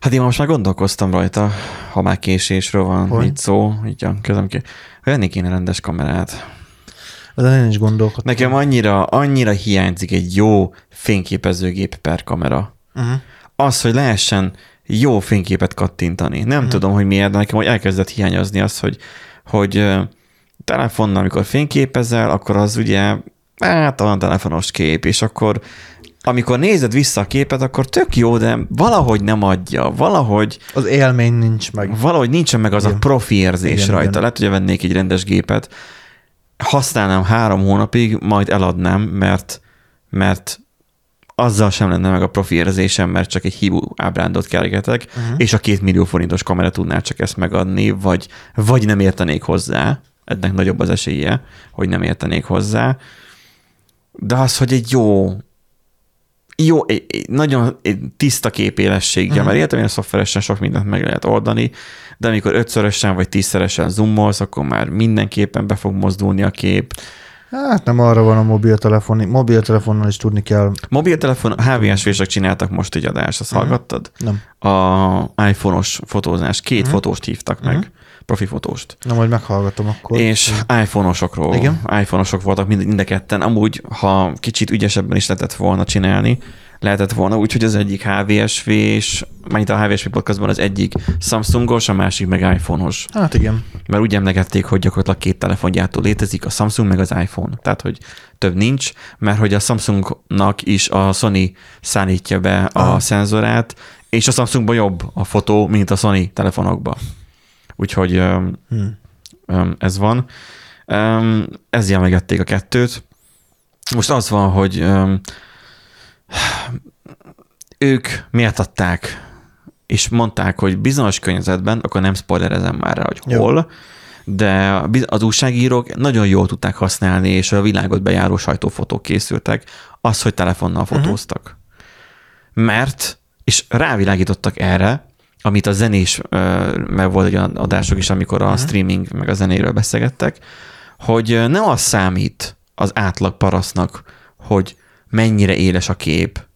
Hát én most már gondolkoztam rajta, ha már késésről van Hogy? itt szó, így a közöm ki. Venni kéne rendes kamerát. De én is gondolkodtam. Nekem annyira, annyira hiányzik egy jó fényképezőgép per kamera. Uh-huh. Az, hogy lehessen jó fényképet kattintani. Nem Mhm. tudom, hogy miért, de nekem hogy elkezdett hiányozni az, hogy, hogy telefonnal, amikor fényképezel, akkor az ugye hát olyan telefonos kép, és akkor amikor nézed vissza a képet, akkor tök jó, de valahogy nem adja, valahogy, Az élmény nincs meg. valahogy nincsen meg az Igen. a profi érzés Igen, rajta. igen. Lehet, hogy vennék egy rendes gépet, használnám három hónapig, majd eladnám, mert, mert azzal sem lenne meg a profi érzésem, mert csak egy hívó ábrándot kergetek, uh-huh. és a két millió forintos kamera tudná csak ezt megadni, vagy, vagy nem értenék hozzá, ennek nagyobb az esélye, hogy nem értenék hozzá. De az, hogy egy jó, jó, egy, egy nagyon egy tiszta képélességgel, uh-huh. mert értem, hogy a szoftveresen sok mindent meg lehet oldani, de amikor ötszörösen vagy tízszeresen zoomolsz, akkor már mindenképpen be fog mozdulni a kép. Hát nem arra van a mobiltelefon. Mobiltelefonnal is tudni kell. Mobiltelefon, HVS-vések csináltak most egy adást, azt Mhm. hallgattad? Nem. A iPhone-os fotózás, két Mhm. fotóst hívtak meg, Mhm. Profi fotóst. Na, majd meghallgatom akkor. És iPhone-osokról. Igen. iPhone-osok voltak mind, mind a ketten. Amúgy, ha kicsit ügyesebben is lehetett volna csinálni, lehetett volna úgy, hogy az egyik HVSV, és mennyit a HVSV podcastban az egyik Samsungos, a másik meg iPhone-os. Hát igen. Mert úgy emlegették, hogy gyakorlatilag két telefongyártó létezik, a Samsung meg az iPhone. Tehát, hogy több nincs, mert hogy a Samsungnak is a Sony szállítja be a Aha. szenzorát, és a Samsungban jobb a fotó, mint a Sony telefonokban. Úgyhogy öm, Hm. öm, ez van. Ezzel emlegették a kettőt. Most az van, hogy ők méltatták, és mondták, hogy bizonyos környezetben, akkor nem spoilerezem már rá, hogy Jó. hol, de biz- az újságírók nagyon jól tudták használni, és a világot bejáró sajtófotók készültek, az, hogy telefonnal fotóztak. Mert, és rávilágítottak erre, amit a zenés, meg volt egy olyan adások is, amikor a streaming meg a zenéről beszélgettek, hogy nem az számít az átlag parasztnak, hogy mennyire éles a kép.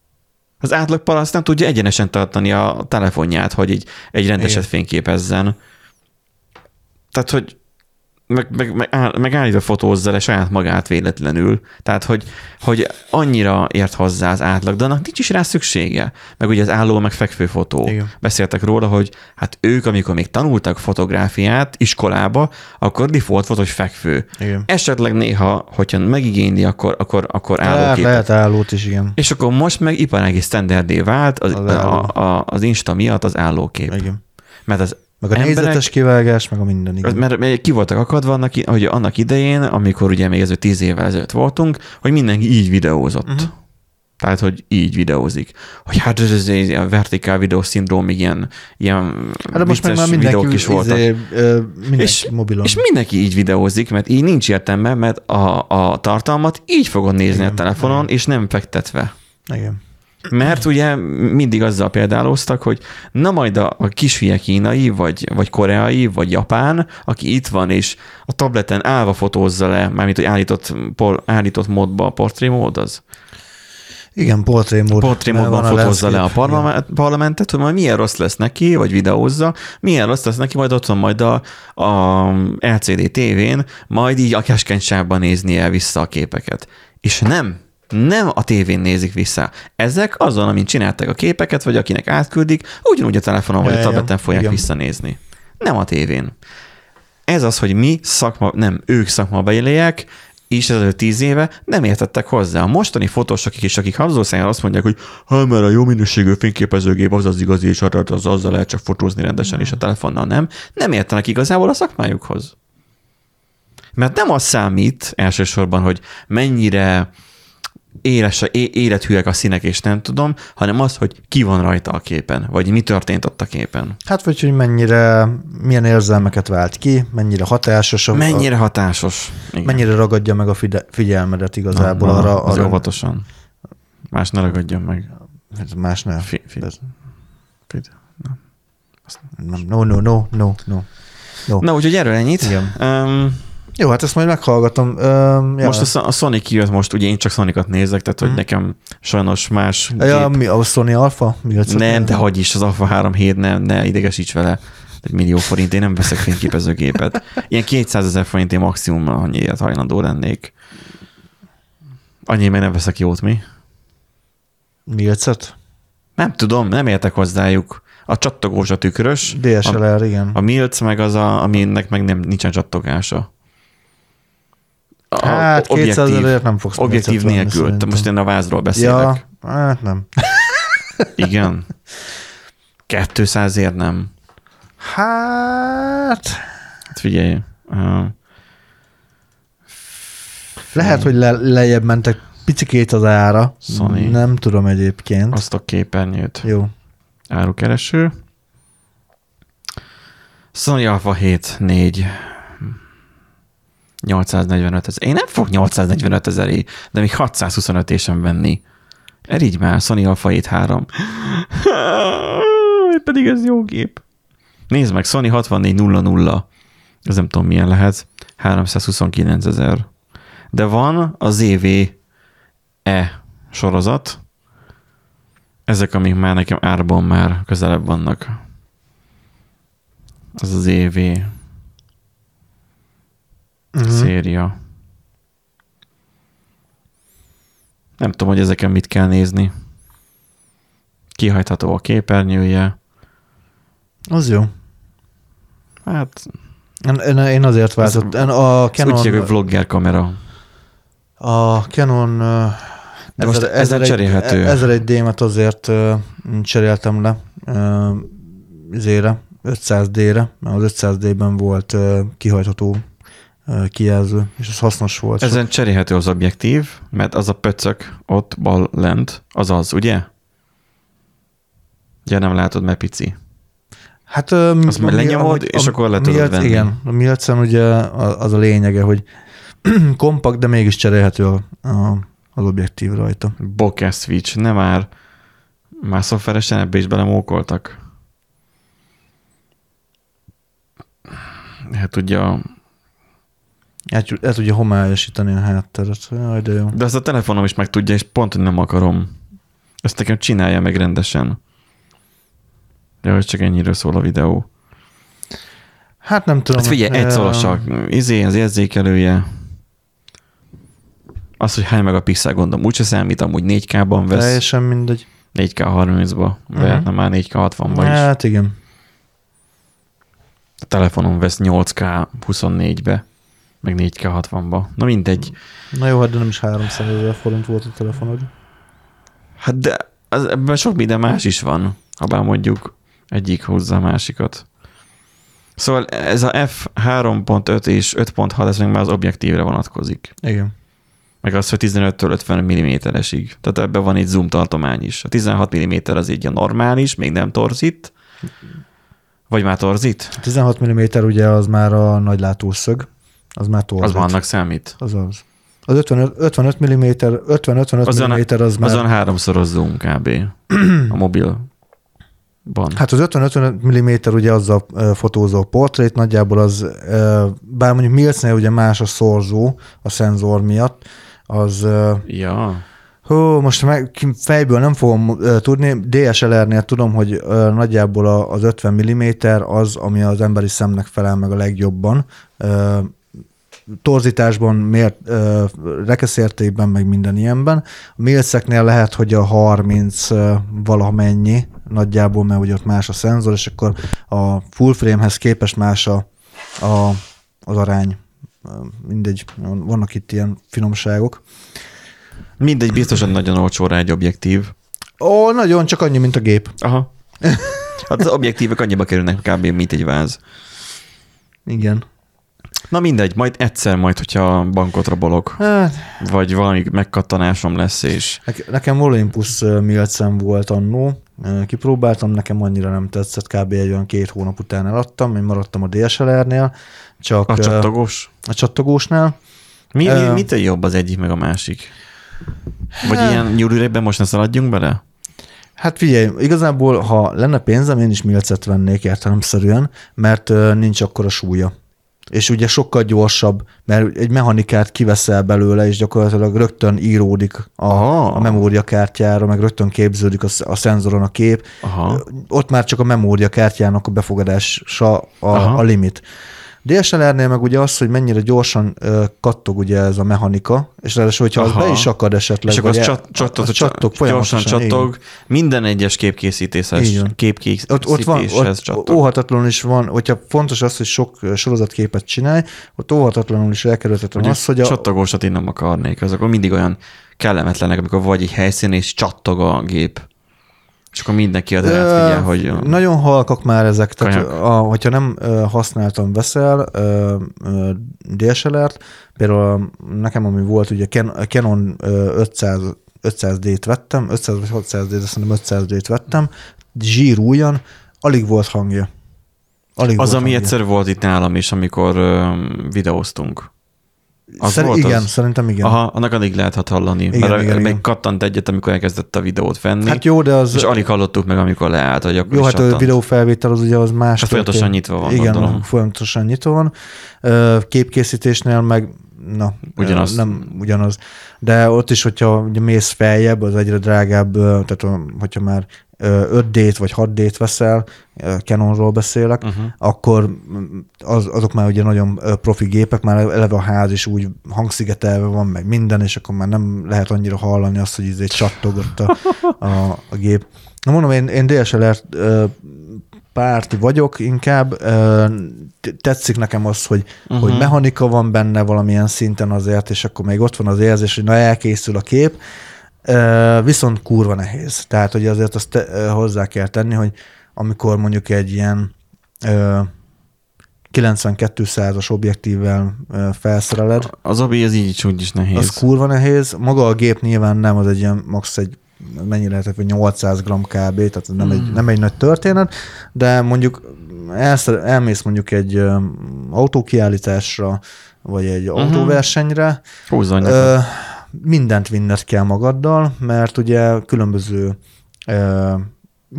Az átlag paraszt nem tudja egyenesen tartani a telefonját, hogy egy, egy rendeset Igen. fényképezzen. Tehát, hogy meg, meg, meg, áll- meg állítva fotózza le saját magát véletlenül. Tehát, hogy, hogy annyira ért hozzá az átlag, de annak nincs is rá szüksége. Meg ugye az álló, meg fekvő fotó. Igen. Beszéltek róla, hogy hát ők, amikor még tanultak fotográfiát iskolába, akkor default volt, hogy fekvő. Igen. Esetleg néha, hogyha megigényli, akkor, akkor, akkor Lehet, állóképet. lehet állót is, igen. És akkor most meg iparági standardé vált az, Az álló. a, a, az Insta miatt az állókép. igen. Mert az Meg a emberek- nézetes kivágás, meg a minden, igen. mert, ki voltak akadva annak, hogy annak idején, amikor ugye még ez tíz évvel ezelőtt voltunk, hogy mindenki így videózott. Uh-huh. Tehát, hogy így videózik. Hogy hát ez, ez, ez a vertikál videó szindróm, ilyen, ilyen Hát de most már mindenki, videók is voltak. izé, mindenki És- mobilon. És mindenki így videózik, mert így nincs értelme, mert a, a tartalmat így fogod nézni Igen, a telefonon, és nem fektetve. Igen. Mert ugye mindig azzal példáloztak, hogy na majd a, a kisfia kínai, vagy, vagy koreai, vagy japán, aki itt van, és a tableten állva fotózza le, mármint, hogy állított, por, állított módba a portré mód az. Igen, portrémód. Portré mert módban van a fotózza le a parlament, parlamentet, hogy majd milyen rossz lesz neki, vagy videózza, milyen rossz lesz neki, majd ott van majd a, a LCD tévén, majd így a keskeny sávban nézni el vissza a képeket. És nem, nem a tévén nézik vissza. Ezek azon, amint csinálták a képeket, vagy akinek átküldik, ugyanúgy a telefonon vagy Ja, a ja, tableten fogják igen. visszanézni. Nem a tévén. Ez az, hogy mi szakma, nem, ők szakmabeliek, és ezelőtt tíz éve nem értettek hozzá. A mostani fotósok is, akik habzószájjal azt mondják, hogy ha mert a jó minőségű fényképezőgép az az igazi, és arra az azzal lehet csak fotózni rendesen, és a telefonnal nem, nem értenek igazából a szakmájukhoz. Mert nem az számít elsősorban, hogy mennyire éles, é- élethűek a színek, és nem tudom, hanem az, hogy ki van rajta a képen, vagy mi történt ott a képen. Hát vagy, hogy mennyire, milyen érzelmeket vált ki, mennyire hatásos, a, Mennyire hatásos. Igen. Mennyire ragadja meg a fide, figyelmedet igazából Na, arra, az arra óvatosan. Más ne ragadjon meg. ez más nem. Fi, fi. Nem, No, no, no, no, no. no. Na, úgyhogy erről ennyit. Igen. Um, Jó, hát ezt majd meghallgatom. Ö, ja. Most a, a Sony kijött most, ugye én csak Sonicat nézek, tehát hogy Mhm. nekem sajnos más ja, gép- mi, a Sony Alpha? Mi az? Nem, de hogy is, az Alpha 3 7 nem, ne idegesíts vele. Egy millió forint, én nem veszek fényképezőgépet. Ilyen 200 ezer forint én maximum annyiért hajlandó lennék. Annyi, mert nem veszek jót, mi? Milcet? Nem tudom, nem értek hozzájuk. A csattogós a tükrös, a, DSLR, igen. a Milc meg az, a, aminek meg nem, nincsen csattogása. A, hát 200 ezerért nem fogsz objektív nélkül. szerintem. Most én a vázról beszélek. Ja, hát nem. Igen. 200 ért nem. Hát... Hát figyelj. Uh, Lehet, hogy le, lejjebb mentek picikét az ára. Sony. Nem tudom egyébként. azt a képernyőt. Jó. Árukereső. Sony Alpha 7 4 845 ezer. Én nem fog 845 ezeré, de még 625 sem venni. Erigy már, Sony Alpha 7 3. Pedig ez jó gép. Nézd meg, Sony 6400. Ez nem tudom milyen lehet. 329 ezer. De van a ZV E sorozat, ezek, amik már nekem árban már közelebb vannak. Az az EV Uh-huh. széria. Nem tudom, hogy ezeken mit kell nézni. Kihajtható a képernyője. Az jó. Hát, Én, én, én azért váltottam. A ez úgy hívják, hogy Canon, vlogger kamera. a Canon De most ezen cserélhető. Ezzel egy D-met azért cseréltem le ö, izére, 500D-re, mert az 500D-ben volt kihajtható kijelző, és az hasznos volt. Ezen cserélhető az objektív, mert az a pöcök ott bal lent, az az, ugye? Ugye nem látod, mert pici. Hát Azt már mi- lenyomod, ahogy- és a- akkor le tudod miért- venni. Igen, a Milcen ugye az a lényege, hogy kompakt, de mégis cserélhető a, a, az objektív rajta. Bokeh switch, nem már. Már szoftveresen ebbe is belemókoltak. Hát ugye, a- El, el tudja homályosítani a hátteret. Jaj, de jó. de azt a telefonom is meg tudja, és pont, hogy nem akarom. Ezt nekem csinálja meg rendesen. De hogy csak ennyiről szól a videó. Hát nem tudom. Hát figyelj, egy ö, szorosak. Izé, az érzékelője. Az, hogy hány megapixel gondolom, úgyse számít, amúgy 4K-ban vesz, Teljesen mindegy. 4K 30-ba, vehetne már 4K 60-ba is. Hát igen. A telefonon vesz 8K 24-be, meg 4K 60-ba. Na mindegy. Na jó, hát de nem is 300 ezer forint volt a telefonod. Hát de az, ebben sok minden más is van, ha bár mondjuk egyik hozza a másikat. Szóval ez a F3.5 és 5.6, ez meg már az objektívre vonatkozik. Igen. Meg az, hogy 15-től 50 mm-esig. Tehát ebben van egy zoom tartomány is. A 16 mm az így a normális, még nem torzít. Vagy már torzít? A 16 mm ugye az már a nagy látószög. Az már torzít. Az már annak számít. Az az. Az 55, 55 mm, 50-55 Azon, mm az már... azon háromszoros zoom kb. a mobilban. Hát az 50-55 mm ugye az a fotózó portrét, nagyjából az, bár mondjuk Milcnél ugye más a szorzó a szenzor miatt, az, Ja. hú, most meg, fejből nem fogom tudni, DSLR-nél tudom, hogy nagyjából az 50 mm az, ami az emberi szemnek felel meg a legjobban, torzításban, mért, ö, rekeszértékben, meg minden ilyenben. A milceknél lehet, hogy a 30 ö, valamennyi nagyjából, mert ugye ott más a szenzor, és akkor a full frame-hez képest más a, a, az arány. Mindegy, vannak itt ilyen finomságok. Mindegy, biztosan nagyon olcsó rá egy objektív. Ó, nagyon, csak annyi, mint a gép. Aha. Hát az objektívek annyiba kerülnek kb. mint egy váz. Igen. Na mindegy, majd egyszer majd, hogyha bankot rabolok, Hát, vagy valami megkattanásom lesz, és nek- nekem Olympus milcem volt annó, kipróbáltam, nekem annyira nem tetszett, kb. egy olyan két hónap után eladtam, én maradtam a DSLR-nél, csak a csattogós. a csattogósnál. Mi, mi, Ö. mitől jobb az egyik, meg a másik? Vagy Hát- ilyen nyúlürében most ne szaladjunk bele? Hát figyelj, igazából, ha lenne pénzem, én is milcet vennék értelemszerűen, mert nincs akkora súlya. És ugye sokkal gyorsabb, mert egy mechanikát kiveszel belőle, és gyakorlatilag rögtön íródik a, Aha. a memóriakártyára, meg rögtön képződik a, a szenzoron a kép. Aha. Ott már csak a memóriakártyának a befogadása a, Aha. a limit. DSLR-nél meg ugye az, hogy mennyire gyorsan ö, kattog ugye ez a mechanika, és ráadásul, hogyha az Aha. be is akad esetleg, És akkor az vagy csat, csattog, az csattog gyorsan csattog, minden egyes képkészítéshez, Így képkészítéshez Ott, ott van, ott csattog. óhatatlanul is van, hogyha fontos az, hogy sok sorozatképet csinálj, ott óhatatlanul is elkerülhetetlen az, hogy a, Csattogósat én nem akarnék, azok mindig olyan kellemetlenek, amikor vagy egy helyszín, és csattog a gép. És akkor mindenki az átfigyel, hogy... Nagyon halkak már ezek, tehát a, hogyha nem használtam veszel DSLR-t, például a- nekem ami volt, ugye a Canon ö, 500 500D-t vettem, 500 vagy 600D, de szerintem 500D-t vettem, zsír újan, alig volt hangja. Alig Az, volt ami hangja. egyszer volt itt nálam is, amikor ö, videóztunk. Az Szer- volt igen, az? szerintem igen. Aha, annak alig lehetett hallani. Igen, mert igen, meg igen. kattant egyet, amikor elkezdett a videót venni. Hát jó, de az... és alig hallottuk meg, amikor leállt, hogy akkor Jó, hát a csattant. videófelvétel az ugye az más. Hát folyamatosan nyitva van, Igen, gondolom. folyamatosan nyitva van. Képkészítésnél meg na, Ugyanaz. Nem ugyanaz. De ott is, hogyha ugye mész feljebb, az egyre drágább, tehát hogyha már ö, 5D-t vagy 6D-t veszel, Canonról beszélek, Uh-huh. akkor mm, az, azok már ugye nagyon profi gépek, már eleve a ház is úgy hangszigetelve van, meg minden, és akkor már nem lehet annyira hallani azt, hogy izé csattogott a, a, a gép. Na mondom, én, én DSLR ö, párti vagyok inkább. Tetszik nekem az, hogy, uh-huh. hogy mechanika van benne valamilyen szinten azért, és akkor még ott van az érzés, hogy na elkészül a kép, viszont kurva nehéz. Tehát, hogy azért azt hozzá kell tenni, hogy amikor mondjuk egy ilyen ö, 92-százas objektívvel ö, felszereled, Az obi az így is úgy is nehéz. az kurva nehéz. Maga a gép nyilván nem, az egy ilyen max. egy mennyi lehetett, hogy 800 g kb, tehát nem, egy, nem egy nagy történet, de mondjuk elszer, elmész mondjuk egy autókiállításra, vagy egy uh-huh. autóversenyre, Húzzon ö, mindent vinned kell magaddal, mert ugye különböző ö,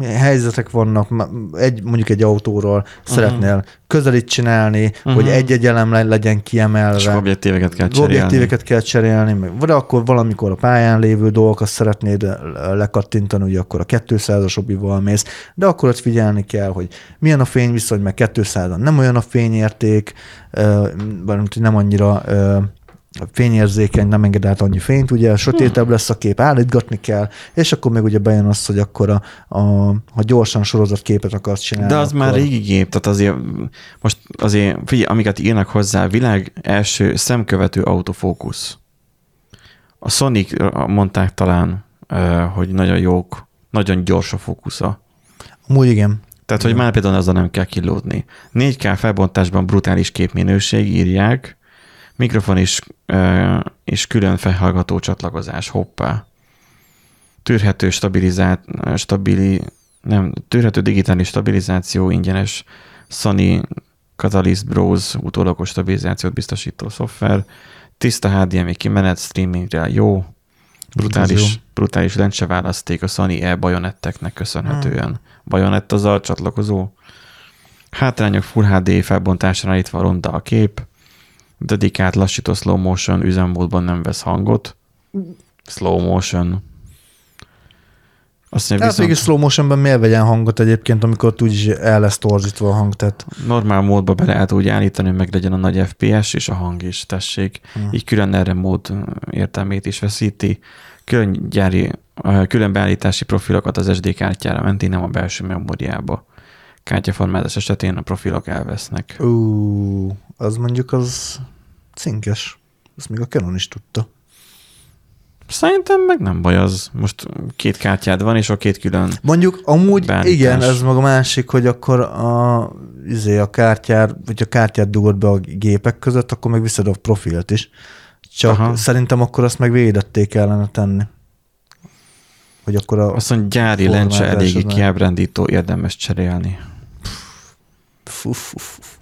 helyzetek vannak, egy, mondjuk egy autóról szeretnél közelít csinálni, uh-huh. hogy egy-egy elem le- legyen kiemelve. és objektíveket kell cserélni. Objektíveket kell cserélni, vagy akkor valamikor a pályán lévő dolgokat szeretnéd le- lekattintani, ugye akkor a 200-as obival mész, de akkor ott figyelni kell, hogy milyen a fényviszony, meg 200-an nem olyan a fényérték, hogy nem annyira ö, fényérzékeny, nem enged át annyi fényt, ugye sötétebb lesz a kép, állítgatni kell, és akkor még ugye bejön az, hogy akkor a, a, ha gyorsan sorozatképet akarsz csinálni. De az akkor... már régi gép, tehát azért most azért, figyelj, amiket írnak hozzá, világ első szemkövető autofókusz. A Sonic mondták talán, hogy nagyon jók, nagyon gyors a fókusza. Amúgy igen. Tehát, hogy már például azzal nem kell kilódni. 4K felbontásban brutális képminőség, írják, mikrofon is, és külön felhallgató csatlakozás, hoppá. Tűrhető stabilizát, stabili, nem, tűrhető digitális stabilizáció, ingyenes Sony Catalyst Bros utólagos stabilizációt biztosító szoftver, tiszta HDMI kimenet, streamingre jó, brutális, jó. brutális lencseválaszték a Sony E bajonetteknek köszönhetően. Bajonett az a csatlakozó. Hátrányok Full HD felbontásra állítva ronda a kép, dedikált lassító slow motion üzemmódban nem vesz hangot. Slow motion. Azt mondja, Hát mégis viszont slow motionben miért vegyen hangot egyébként, amikor ott úgyis el lesz torzítva a hang, tehát normál módba be lehet úgy állítani, hogy meg legyen a nagy FPS és a hang is, tessék. Hmm. Így külön erre mód értelmét is veszíti. Külön gyári, külön beállítási profilokat az SD kártyára menti, nem a belső memóriába. Kártyaformázás esetén a profilok elvesznek. ú, az mondjuk az cinkes. Ezt még a Canon is tudta. Szerintem meg nem baj az. Most két kártyád van, és a két külön. Mondjuk amúgy Beállítás. igen, ez meg a másik, hogy akkor a, izé, a kártyár, vagy a kártyát dugod be a gépek között, akkor meg viszed a profilt is. Csak Aha. Szerintem akkor azt meg védetté kellene tenni. Hogy akkor a... Azt mondja, gyári lencse eléggé kiábrándító, érdemes cserélni. Fú, fú, fú, fú.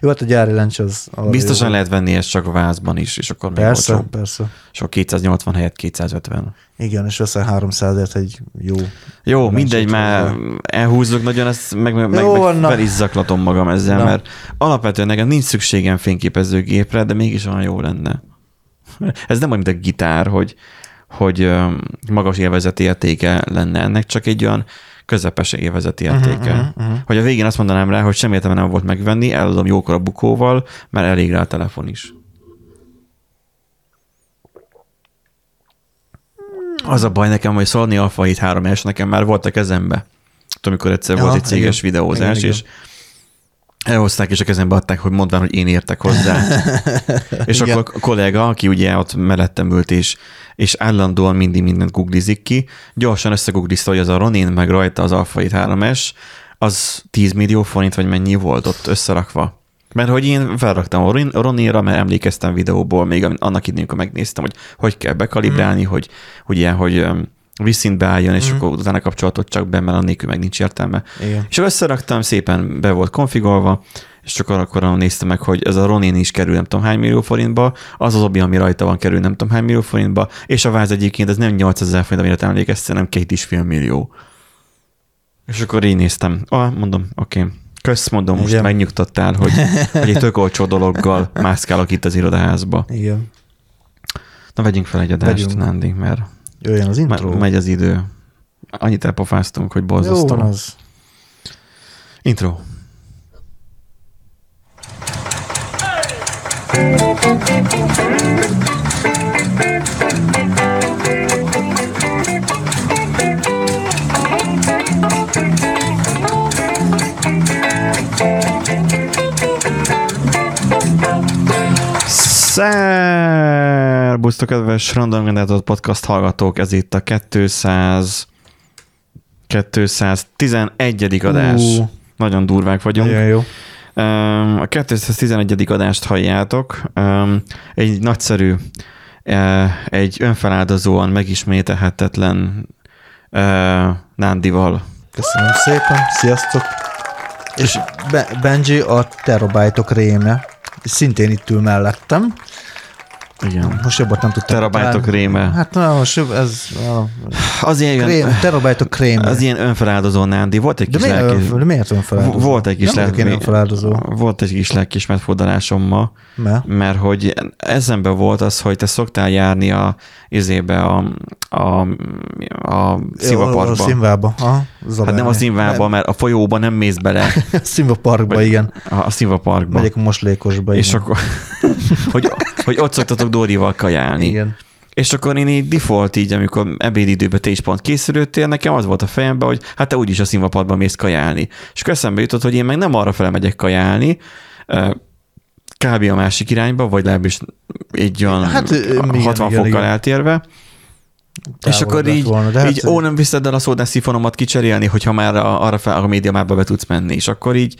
Jó, hát a gyári lencs az... Biztosan jó. lehet venni ezt csak a vázban is, és akkor még Persze, olcsóbb. persze. És akkor 280 helyett 250. Igen, és veszel 300-ért egy jó... Jó, mindegy, már elhúzzuk nagyon, ezt meg, meg, Jó, meg fel is zaklatom magam ezzel, Na. mert alapvetően nekem nincs szükségem fényképezőgépre, de mégis olyan jó lenne. Ez nem olyan, mint a gitár, hogy, hogy magas élvezeti értéke lenne ennek, csak egy olyan közepes élvezeti értéke. uh-huh, uh-huh. Hogy a végén azt mondanám rá, hogy semmi értelme nem volt megvenni, eladom jókor a bukóval, mert elég rá a telefon is. Az a baj nekem, hogy Sony Alpha 7 3S nekem már volt a kezembe. Tudom, amikor egyszer Ja, volt egy céges igen. videózás, Igen, és elhozták, és a kezembe adták, hogy mondván, hogy én értek hozzá. és Igen. akkor a kollega, aki ugye ott mellettem ült, és, és állandóan mindig mindent googlizik ki, gyorsan összegooglizta, hogy az a Ronin, meg rajta az Alpha 7 3S, az 10 millió forint, vagy mennyi volt ott összerakva. Mert hogy én felraktam a Ron- Roninra, mert emlékeztem videóból, még annak idején, amikor megnéztem, hogy hogy kell bekalibrálni, hogy, hogy ilyen, hogy vízszintbe álljon, és Mhm. akkor utána kapcsolatot csak be, mert annélkül meg nincs értelme. Igen. És összeraktam, szépen be volt konfigolva, és csak akkor néztem meg, hogy ez a Ronin is kerül nem tudom hány millió forintba, az az obi, ami rajta van, kerül nem tudom hány millió forintba, és a váz egyébként ez nem 8000 forint, amire emlékeztem, hanem két és fél millió. És akkor így néztem. Ah, mondom, oké. Okay. Kösz, mondom, most Igen. megnyugtattál, hogy, hogy egy tök olcsó dologgal mászkálok itt az irodaházba. Igen. Na, vegyünk fel egy adást. Nándi, mert Jöjjön az intro. megy az idő. Annyit elpofáztunk, hogy Jó borzasztó. van az. Intro. Szerbusztok, kedves Random Generator Podcast hallgatók, ez itt a 200 211. adás. Ú. Nagyon durvák vagyunk. Nagyon jó. A 211. adást halljátok. Egy nagyszerű, eh, egy önfeláldozóan megismételhetetlen eh, Nándival. Köszönöm szépen. Sziasztok. És Be- Benji a terabájtok réme. Szintén itt ül mellettem. Igen. Most jobbat nem tudtam. Terabájtok réme. Hát na, most jobb, ez a Az ilyen, krém, terabájtok krémje. az ilyen önfeláldozó Nándi. Volt egy de kis miért, lelki... de miért önfeláldozó? Volt egy kis lelki... önfeláldozó. Volt egy kis lelkismert fordalásom ma, Mert? mert hogy eszembe volt az, hogy te szoktál járni a izébe a, a, a A szivaparkba. színvába. Aha, Hát nem a színvába, mert a folyóba nem mész bele, A színvaparkba, igen. a, a szivaparkba. Megyek a moslékosba. És igen. akkor, hogy, hogy ott szoktatok Dórival kajálni. Igen. És akkor én így default így, amikor ebédidőben te is pont készülődtél, nekem az volt a fejemben, hogy hát te úgyis a színvapadban mész kajálni. És akkor eszembe jutott, hogy én meg nem arra fele megyek kajálni, kb. a másik irányba, vagy legalábbis egy olyan Hát, hát, ö, 60 igen, fokkal igen, eltérve. és Távol akkor lett így, volna, de hát- így ó, nem viszed el a szódás szifonomat kicserélni, hogyha már a, arra fel, a médiamába be tudsz menni. És akkor így,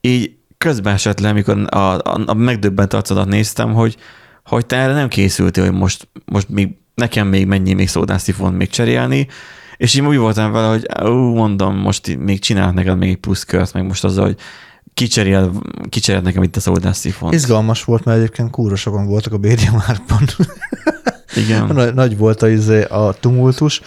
így közben esett le, amikor a, a, a megdöbbent arcodat néztem, hogy, hogy te erre nem készültél, hogy most, most még, nekem még mennyi még szódászifont még cserélni, és így úgy voltam vele, hogy ú, mondom, most még csinálok neked még egy plusz kört, meg most azzal, hogy kicserél, kicserél nekem itt a szódászifont. Izgalmas volt, mert egyébként kúra sokan voltak a BDMR-ban. Igen. Nagy, nagy volt a, izé, a tumultus,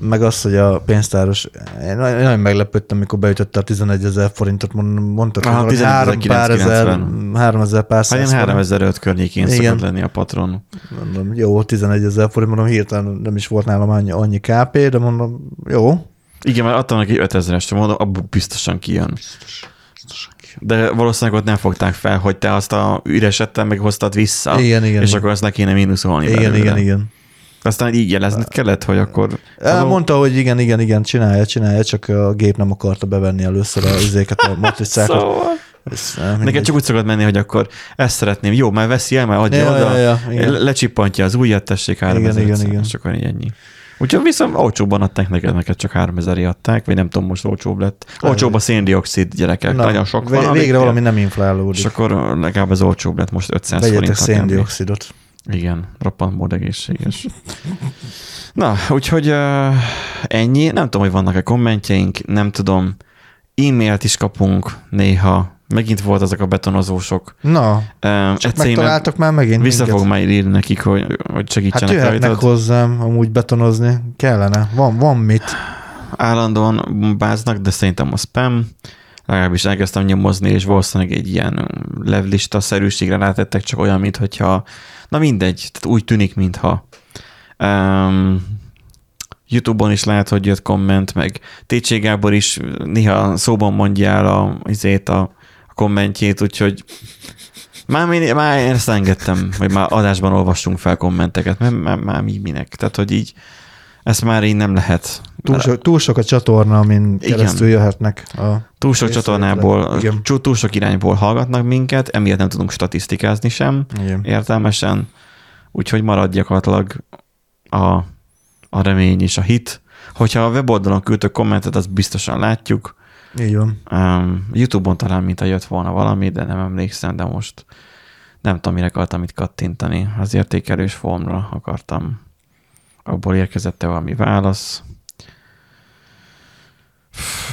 meg az, hogy a pénztáros, én nagyon meglepődtem, amikor beütötte a 11 ezer forintot, mond- mondtad, Aha, hogy három pár ezer, 11.990. három ezer pár Hát száz ilyen forint. 3005 környékén Igen. szokott lenni a patron. Mondom, jó, 11 ezer forint, mondom, hirtelen nem is volt nálam annyi, annyi KP, de mondom, jó. Igen, mert adtam neki 5000-est, mondom, abból biztosan kijön. De valószínűleg ott nem fogták fel, hogy te azt a üresettel meghoztad vissza, Igen, igen, és igen. akkor azt ne kéne mínuszolni Igen, belőle. igen, igen. Aztán így jelezned kellett, hogy akkor... El mondta, hogy igen, igen, igen, csinálja, csinálja, csak a gép nem akarta bevenni először a izéket, a matricákat. Szóval... Neked csak úgy szokott menni, hogy akkor ezt szeretném. Jó, már veszi el, már adja Ja, oda. ja, ja, igen. Le- Lecsippantja az újat, tessék 3000 igen, igen. És akkor így ennyi. Úgyhogy viszont olcsóbban adták neked, neked csak 3000 adták, vagy nem tudom, most olcsóbb lett. Olcsóbb a széndiokszid gyerekek, Na, nagyon sok van. Végre valami nem inflálódik. És akkor legalább az olcsóbb lett most 500 Vegyetek forint. széndiokszidot. Igen, roppant mód egészséges. Na, úgyhogy uh, ennyi. Nem tudom, hogy vannak-e kommentjeink, nem tudom. E-mailt is kapunk néha, Megint volt azok a betonozósok. Na, Um, csak megtaláltak már megint Vissza minket. fog majd írni nekik, hogy, hogy Hát segítsenek jöhetnek rajtad. hozzám amúgy betonozni. Kellene. Van, van mit. Állandóan báznak, de szerintem a spam. Legalábbis elkezdtem nyomozni, és valószínűleg egy ilyen levlista szerűségre rátettek, csak olyan, mint hogyha, na mindegy, tehát úgy tűnik, mintha. Um, YouTube-on is lehet, hogy jött komment, meg Técsé Gábor is néha szóban mondja el a, izét, a, a kommentjét, úgyhogy már, mi, már ezt engedtem, vagy már adásban olvassunk fel kommenteket, mert már, már mi minek. Tehát, hogy így ezt már így nem lehet. Túl, so, túl sok a csatorna, amin Igen. keresztül jöhetnek. A... Túl sok csatornából, Igen. túl sok irányból hallgatnak minket, emiatt nem tudunk statisztikázni sem Igen. értelmesen, úgyhogy marad gyakorlatilag a, a remény és a hit. Hogyha a weboldalon küldtök kommentet, azt biztosan látjuk. Így van. Um, YouTube-on talán, mint jött volna valami, de nem emlékszem, de most nem tudom, mire akartam itt kattintani. Az értékelős formra akartam. Abból érkezett-e valami válasz.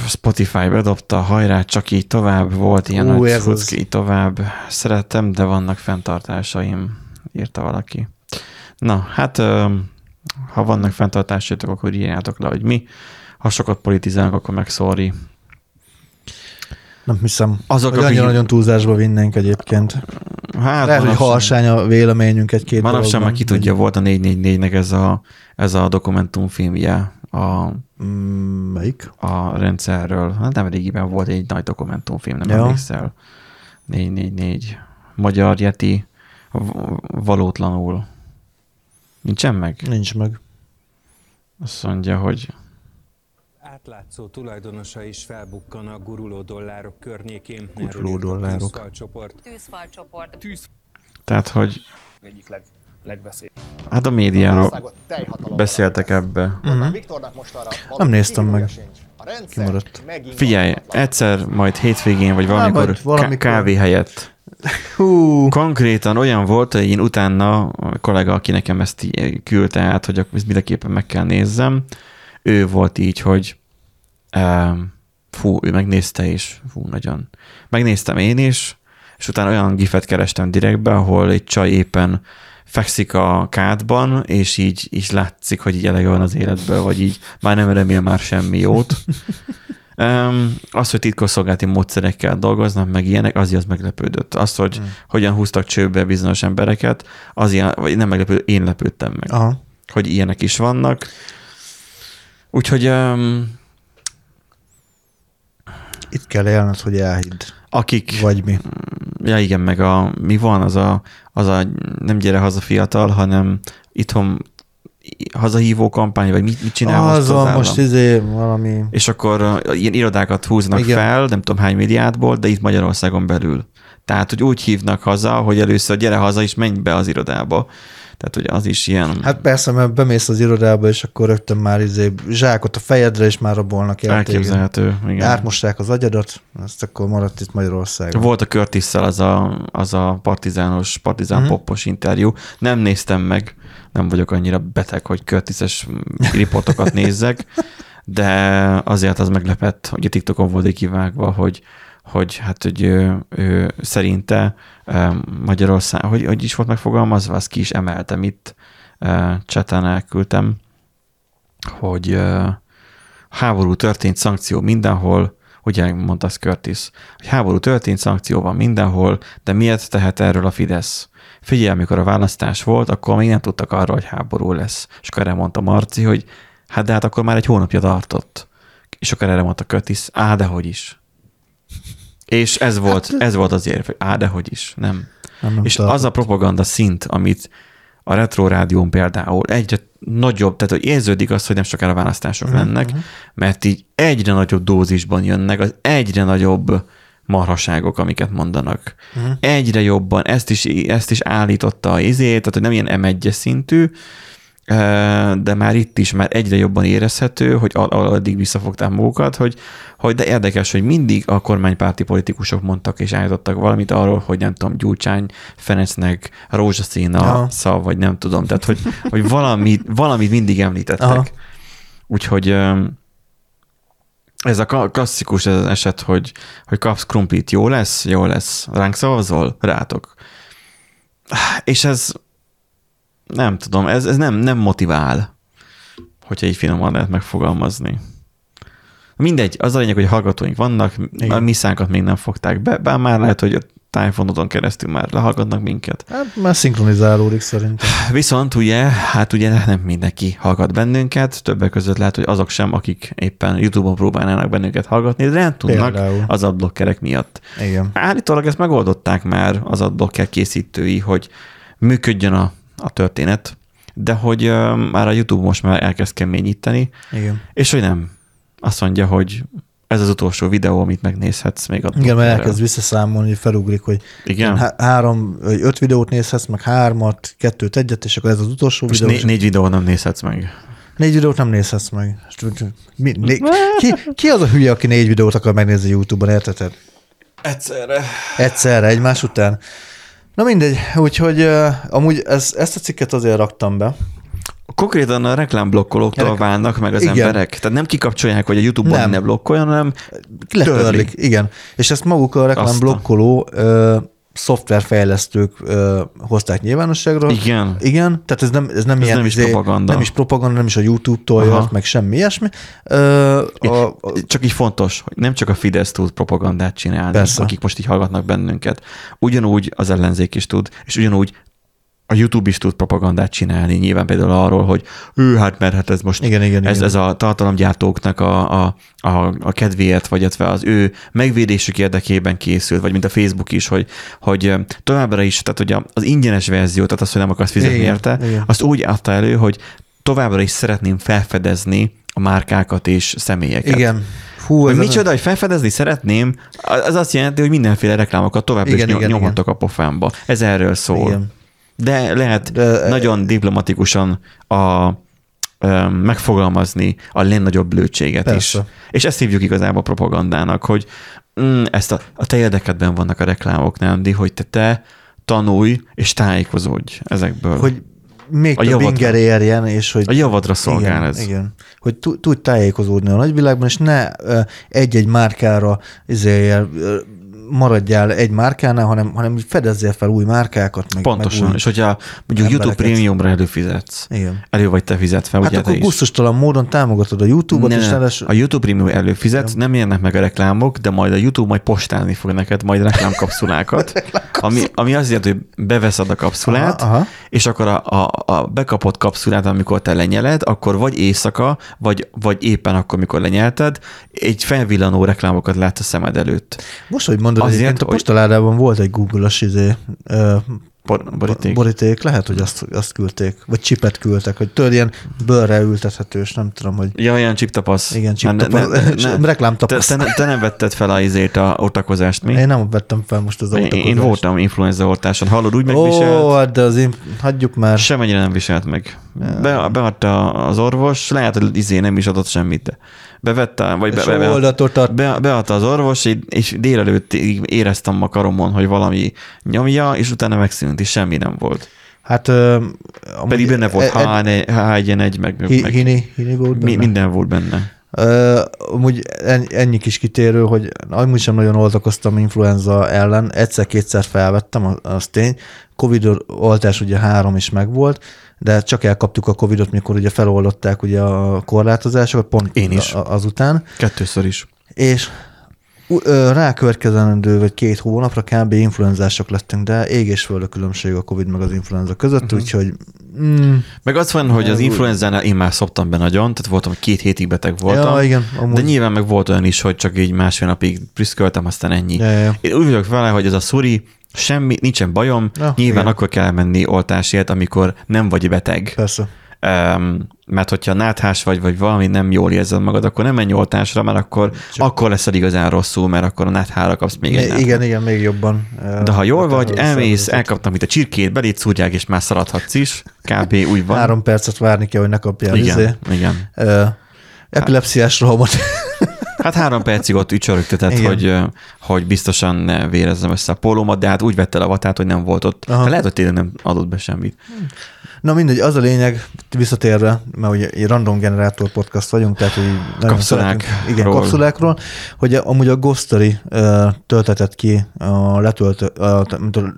Spotify bedobta, hajrá, csak így tovább, volt ilyen Ú, nagy így tovább. Szerettem, de vannak fenntartásaim, írta valaki. Na, hát ha vannak fenntartásaitok, akkor írjátok le, hogy mi. Ha sokat politizálunk, akkor meg sorry. Nem hiszem. Azok, hogy akik- nagyon túlzásba vinnénk egyébként. Hát Lehet, hogy harsány a véleményünk egy-két Manapság már ki tudja, volt a 444-nek ez a, ez a dokumentumfilmje a, Mm, melyik? a rendszerről. Hát nem régiben volt egy nagy dokumentumfilm, nem Ja. emlékszel. 444. Magyar Yeti valótlanul. Nincsen meg? Nincs meg. Azt mondja, hogy Átlátszó tulajdonosa is felbukkan a guruló dollárok környékén. Guruló dollárok. tűzfalcsoport. tűzfalcsoport. tehát, hogy egyik leg, legbeszél. hát a médiáról beszéltek ebbe. Orbán Viktornak most arra valami Nem néztem meg. sincs. A rendszer Kimaradt. Figyelj, egyszer majd hétvégén, vagy valamikor, majd valamikor. ká- kávé helyett Hú, Konkrétan olyan volt, hogy én utána a kollega, aki nekem ezt küldte át, hogy akkor ezt mindenképpen meg kell nézzem, ő volt így, hogy um, fú, ő megnézte is, fú, nagyon. Megnéztem én is, és utána olyan gifet kerestem direktbe, ahol egy csaj éppen fekszik a kádban, és így, így látszik, hogy így elege van az életből, vagy így már nem remél már semmi jót. Um, az, hogy titkosszolgálati módszerekkel dolgoznak, meg ilyenek, az az meglepődött. Az, hogy hmm. hogyan húztak csőbe bizonyos embereket, az ilyen, vagy nem meglepődött, én lepődtem meg, aha. hogy ilyenek is vannak. Úgyhogy um, Itt kell élned, hogy elhidd. Akik, Vagy mi. ja igen, meg a, mi van, az a, az a nem gyere haza fiatal, hanem itthon hazahívó kampány, vagy mit, mit csinál most Az az van állam? most izé valami... És akkor ilyen irodákat húznak. Igen. fel, nem tudom hány médiátból, de itt Magyarországon belül. Tehát, hogy úgy hívnak haza, hogy először gyere haza, és menj be az irodába. Tehát, hogy az is ilyen Hát persze, mert bemész az irodába, és akkor rögtön már izé zsákot a fejedre, és már rabolnak el elképzelhető. Igen. Átmossák az agyadat, azt akkor maradt itt Magyarországon. Volt a curtis az a, az a partizános, partizán Mhm. uh-huh. poppos interjú. Nem néztem meg, nem vagyok annyira beteg, hogy curtis riportokat nézzek, de azért az meglepett, hogy a TikTokon volt kivágva, hogy, hogy hát, hogy ő, ő szerinte Magyarország, hogy, hogy is volt megfogalmazva, azt ki is emeltem itt, cseten elküldtem, hogy háború történt, szankció mindenhol, ugye mondta Curtis, hogy háború történt, szankció van mindenhol, de miért tehet erről a Fidesz? Figyelj, amikor a választás volt, akkor még nem tudtak arról, hogy háború lesz. És akkor erre mondta Marci, hogy hát de hát akkor már egy hónapja tartott. És akkor erre mondta Curtis, á, de hogy is. És ez volt, ez volt az érv, hogy á, de hogy is, nem. Nem, nem És tartott. az a propaganda szint, amit a retro rádión például egyre nagyobb, tehát hogy érződik az, hogy nem sokára választások Mhm, lennek, mert így egyre nagyobb dózisban jönnek az egyre nagyobb marhaságok, amiket mondanak. Mhm. Egyre jobban, ezt is, ezt is állította a izé, tehát hogy nem ilyen m szintű, de már itt is már egyre jobban érezhető, hogy al- al- addig visszafogták magukat, hogy, hogy de érdekes, hogy mindig a kormánypárti politikusok mondtak és állítottak valamit arról, hogy nem tudom, Gyurcsány, Fenecnek rózsaszín a Aha. szav, vagy nem tudom, tehát hogy, hogy valamit, valamit mindig említettek. Aha. Úgyhogy Ez a klasszikus ez az eset, hogy, hogy kapsz krumplit, jó lesz, jó lesz. Ránk szavazol? Rátok. És ez nem tudom, ez, ez nem, nem motivál, hogyha így finoman lehet megfogalmazni. Mindegy, az a lényeg, hogy hallgatóink vannak, Igen. a misszánkat még nem fogták be, bár már lehet, hogy a tájfonodon keresztül már lehallgatnak minket. Hát már szinkronizálódik szerintem. Viszont ugye, hát ugye nem mindenki hallgat bennünket, többek között lehet, hogy azok sem, akik éppen YouTube-on próbálnának bennünket hallgatni, de nem tudnak Például. az adblockerek miatt. Igen. Állítólag ezt megoldották már az adblocker készítői, hogy működjön a, a történet, de hogy már a YouTube most már elkezd keményíteni, Igen. és hogy nem. Azt mondja, hogy ez az utolsó videó, amit megnézhetsz még a Igen, mert elkezd visszaszámolni, hogy felugrik, hogy Igen? há- három, vagy öt videót nézhetsz, meg hármat, kettőt, egyet, és akkor ez az utolsó videó. né- négy videó nem nézhetsz meg. négy videót nem nézhetsz meg. Mi, né- ki, ki, az a hülye, aki négy videót akar megnézni YouTube-on, érted? Egyszerre. Egyszerre, egymás után. Na mindegy, úgyhogy uh, amúgy ez, ezt a cikket azért raktam be. Konkrétan a reklámblokkolóktól Rek- válnak meg az Igen. emberek. Tehát nem kikapcsolják, hogy a YouTube-on Nem. ne blokkoljon, hanem Letörlik, igen. És ezt maguk a reklámblokkoló uh, szoftverfejlesztők uh, hozták nyilvánosságra. igen. Igen, tehát ez nem, ez nem Ez ilyen nem is izé- propaganda. Nem is propaganda, nem is a YouTube-tól jött, meg semmi ilyesmi. Ö, a, a, Csak így fontos, hogy nem csak a Fidesz tud propagandát csinálni, Persze. akik most így hallgatnak bennünket. Ugyanúgy az ellenzék is tud, és ugyanúgy a YouTube is tud propagandát csinálni, nyilván például arról, hogy ő, hát mert hát ez most Igen, igen, ez, igen. ez a tartalomgyártóknak a, a, a, a kedvéért, vagy illetve az ő megvédésük érdekében készült, vagy mint a Facebook is, hogy, hogy továbbra is, tehát hogy az ingyenes verzió, tehát az, hogy nem akarsz fizetni Igen, érte, igen. azt úgy adta elő, hogy továbbra is szeretném felfedezni a márkákat és személyeket. igen. Hú, ez micsoda, hogy felfedezni szeretném, az azt jelenti, hogy mindenféle reklámokat továbbra Igen, is igen, igen, nyomhatok a pofámba. Ez erről szól. Igen. De lehet De- nagyon diplomatikusan a, megfogalmazni a legnagyobb Persze. is. És ezt hívjuk igazából propagandának, hogy mm, ezt a, a te érdekedben vannak a reklámok, nem, de hogy te, te tanulj és tájékozódj ezekből. Hogy még A több javadra. inger érjen, és hogy a javadra szolgál igen, ez. Igen. Hogy tu- tudj tájékozódni a nagyvilágban, és ne egy-egy márkára izéljél, maradjál egy márkánál, hanem, hanem fedezzél fel új márkákat. Meg, Pontosan. Meg új... És hogyha mondjuk YouTube. Premiumra előfizetsz, Igen. elő vagy te fizetve, Hát ugye akkor gusztustalan módon támogatod a YouTube-ot, Ne, és ne, ráadásul- A YouTube Premium előfizet, nem érnek meg a reklámok, de majd a YouTube majd postálni fog neked majd reklámkapszulákat, ami, ami azt jelenti, hogy beveszed a kapszulát, Aha, aha. és akkor a, a, a bekapott kapszulát, amikor te lenyeled, akkor vagy éjszaka, vagy, vagy éppen akkor, mikor lenyelted, egy felvillanó reklámokat látsz a szemed előtt. Most, hogy mondod, Azért, Azért, a hogy- postaládában volt egy Google-as izé, Bor- boríték. boríték, lehet, hogy azt, azt küldték, vagy csipet küldtek, hogy tudod, ilyen bőrre ültethetős, nem tudom, hogy Ja, olyan csiptapasz. igen, Hát ne- csiptapasz, ne- ne- ne- reklámtapasz. Te, te, te, nem vetted fel a izét, a otakozást, mi? Én nem vettem fel most az Én, autókozást. én voltam influenza oltáson. Hallod, úgy megviselt? Ó, hát de az én, hagyjuk már. Semmennyire nem viselt meg. Be, beadta az orvos, lehet, hogy izé nem is adott semmit, bevette, vagy be, be, oldatot ad. be, beadta az orvos, és délelőtt így éreztem a karomon, hogy valami nyomja, és utána megszűnt, és semmi nem volt. Hát, ö, Pedig benne volt e- e- H1N1, meg, hi- meg Hini, hini volt benne? minden volt benne. Ö, Amúgy en- ennyi kis kitérő, hogy amúgy sem nagyon oltakoztam influenza ellen, egyszer-kétszer felvettem, az tény. Covid oltás ugye három is megvolt, de csak elkaptuk a Covidot, mikor ugye feloldották ugye a korlátozásokat, pont Én is. azután, Kettőször is. és rákövetkezendő vagy két hónapra kb. influenzások lettünk, de ég és föld a különbség a Covid meg az influenza között, uh-huh. úgyhogy mm, Meg az van, hogy az influenzánál én már szoptam be nagyon, tehát voltam, hogy két hétig beteg voltam. Ja, igen, amúgy. De nyilván meg volt olyan is, hogy csak így másfél napig prüszköltem, aztán ennyi. Ja, ja. Én úgy vagyok vele, hogy ez a szuri, semmi, nincsen bajom, Ja, nyilván igen. akkor kell menni oltásért, amikor nem vagy beteg. persze. Um, mert hogyha náthás vagy, vagy valami nem jól érzed magad, akkor nem menj oltásra, mert akkor, Csak- akkor leszel igazán rosszul, mert akkor a náthára kapsz még egy náthát. igen, igen, még jobban. De ha jól vagy, elmész, elkaptam itt a csirkét, belét szúrják, és már szaladhatsz is. Kb. úgy van. Három percet várni kell, hogy ne kapjál igen, izé, igen. ö, epilepsziás rohamot. Hát három percig ott ücsörögtetett, Igen. hogy, hogy biztosan ne vérezzem össze a pólómat, de hát úgy vette le a vatát, hogy nem volt ott. Aha. Hát lehet, hogy tényleg nem adott be semmit. Na mindegy, az a lényeg, visszatérve, mert ugye egy random generátor podcast vagyunk, tehát hogy szeretünk- Igen, kapszulákról, hogy amúgy a Ghost Story ö, töltetett ki a, letöltő, a,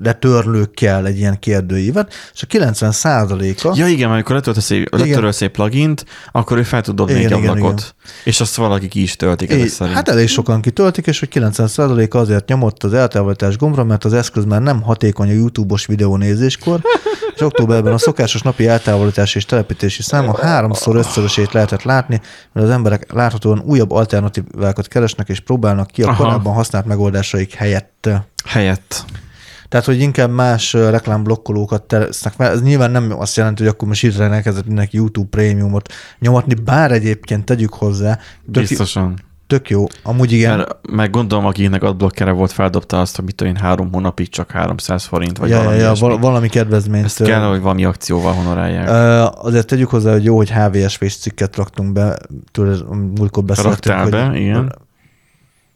letörlőkkel egy ilyen kérdőívet, és a 90 százaléka Ja igen, amikor letöltesz egy, letörölsz egy plugint, akkor ő fel tud dobni Igen, egy igen, ablakot. És azt valaki ki is töltik szerint. hát elég sokan kitöltik, és hogy 90% azért nyomott az eltávolítás gombra, mert az eszköz már nem hatékony a YouTube-os videónézéskor, és októberben a szokásos napi eltávolítás és telepítési száma háromszor ötszörösét lehetett látni, mert az emberek láthatóan újabb alternatívákat keresnek és próbálnak ki a Aha. korábban használt megoldásaik helyett. Helyett. Tehát, hogy inkább más reklámblokkolókat tesznek fel. Ez nyilván nem azt jelenti, hogy akkor most hirtelen elkezdett mindenki YouTube prémiumot nyomatni, bár egyébként tegyük hozzá, Biztosan. Tök jó. Amúgy igen. Mert meg gondolom, akinek adblockere volt, feldobta azt, hogy mit én, három hónapig csak 300 forint, vagy ja, ja, valami ja, val- valami kedvezményt. Ezt kell, hogy valami akcióval honorálják. Ö, azért tegyük hozzá, hogy jó, hogy HVSV-s cikket raktunk be, tőle múltkor beszéltünk. Raktál hogy be, igen.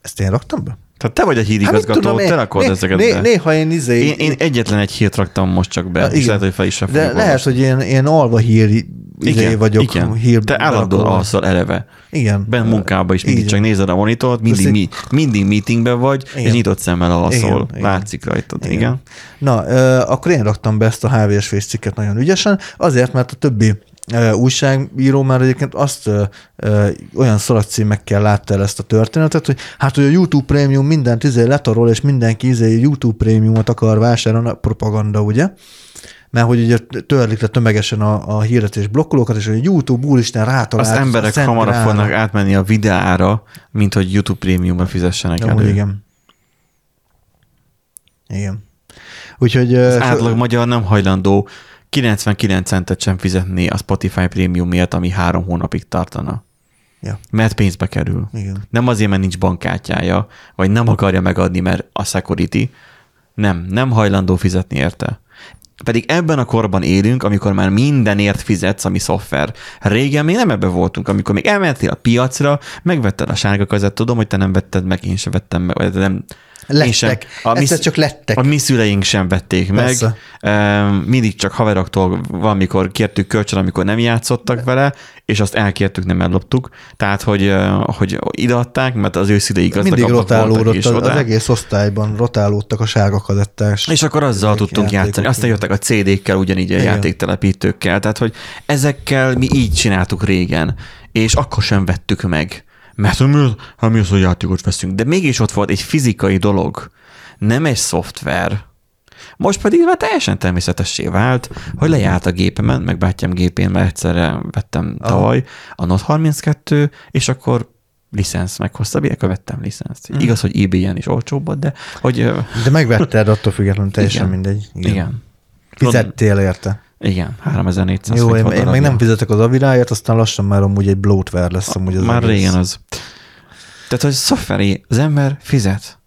Ezt én raktam be? Tehát te vagy a Hát hírigazgató, tudom, te rakod né- ezeket né- be. Néha én izé... Én, én egyetlen egy hírt raktam most csak be, Ja, és igen. lehet, hogy fel is de lehet, hogy én, én alva hír izé igen, vagyok. igen. Hír Te állandóan alszol eleve. Igen. Ben munkába is mindig Így csak nézed a monitort, mindig, mi, mindig meetingben vagy, és Igen. nyitott szemmel alszol. Igen, igen. Látszik rajtad, igen. igen. Na, ö, akkor én raktam be ezt a HVSV cikket nagyon ügyesen, azért, mert a többi újságíró már egyébként azt ö, ö, olyan szalagcímekkel látta el ezt a történetet, hogy hát, hogy a YouTube Premium mindent izé letarol, és mindenki izé YouTube Premiumot akar vásárolni, a propaganda, ugye? Mert hogy ugye törlik le tömegesen a, a hirdetés blokkolókat, és hogy YouTube úristen rátalált. Az emberek a Szent hamarabb Grálra. fognak átmenni a videára, mint hogy YouTube prémiumra fizessenek Amúgy elő. igen. Igen. Úgyhogy... Az ö, átlag magyar nem hajlandó 99 centet sem fizetni a Spotify prémium miatt, ami három hónapig tartana. Ja. Mert pénzbe kerül. Igen. Nem azért, mert nincs bankkártyája, vagy nem akarja megadni, mert a security. Nem, nem hajlandó fizetni érte. Pedig ebben a korban élünk, amikor már mindenért fizetsz, ami szoftver. Régen még nem ebbe voltunk, amikor még elmentél a piacra, megvetted a sárga kazett, tudom, hogy te nem vetted meg, én sem vettem meg, vagy nem. Lettek. A mi, csak lettek. A mi szüleink sem vették Persze. meg. Mindig csak haveroktól valamikor kértük kölcsön, amikor nem játszottak vele, és azt elkértük, nem elloptuk. Tehát, hogy, hogy ideadták, mert az ő szüleik Mindig rotálódott, az, az egész osztályban rotálódtak a sárga kazettás. És akkor azzal tudtunk játszani. Aztán jöttek a CD-kkel, ugyanígy a Igen. játéktelepítőkkel. Tehát, hogy ezekkel mi így csináltuk régen, és akkor sem vettük meg. Mert mi az, hát mi az, hogy játékot veszünk. De mégis ott volt egy fizikai dolog, nem egy szoftver. Most pedig már teljesen természetessé vált, hogy lejárt a gépemen, meg bátyám gépén, mert egyszerre vettem tavaly a Note 32, és akkor licensz meghosszabb, akkor vettem licenszt. Mhm. Igaz, hogy eBay-en is olcsóbb, de hogy De megvetted attól függetlenül, teljesen Igen. mindegy. igen. Fizettél érte. Igen, 3400 Jó, én, én meg darabja. nem fizetek az aviráért, aztán lassan már amúgy egy bloatware lesz amúgy az Már egész. régen az. Tehát, hogy szoftveri, az ember fizet.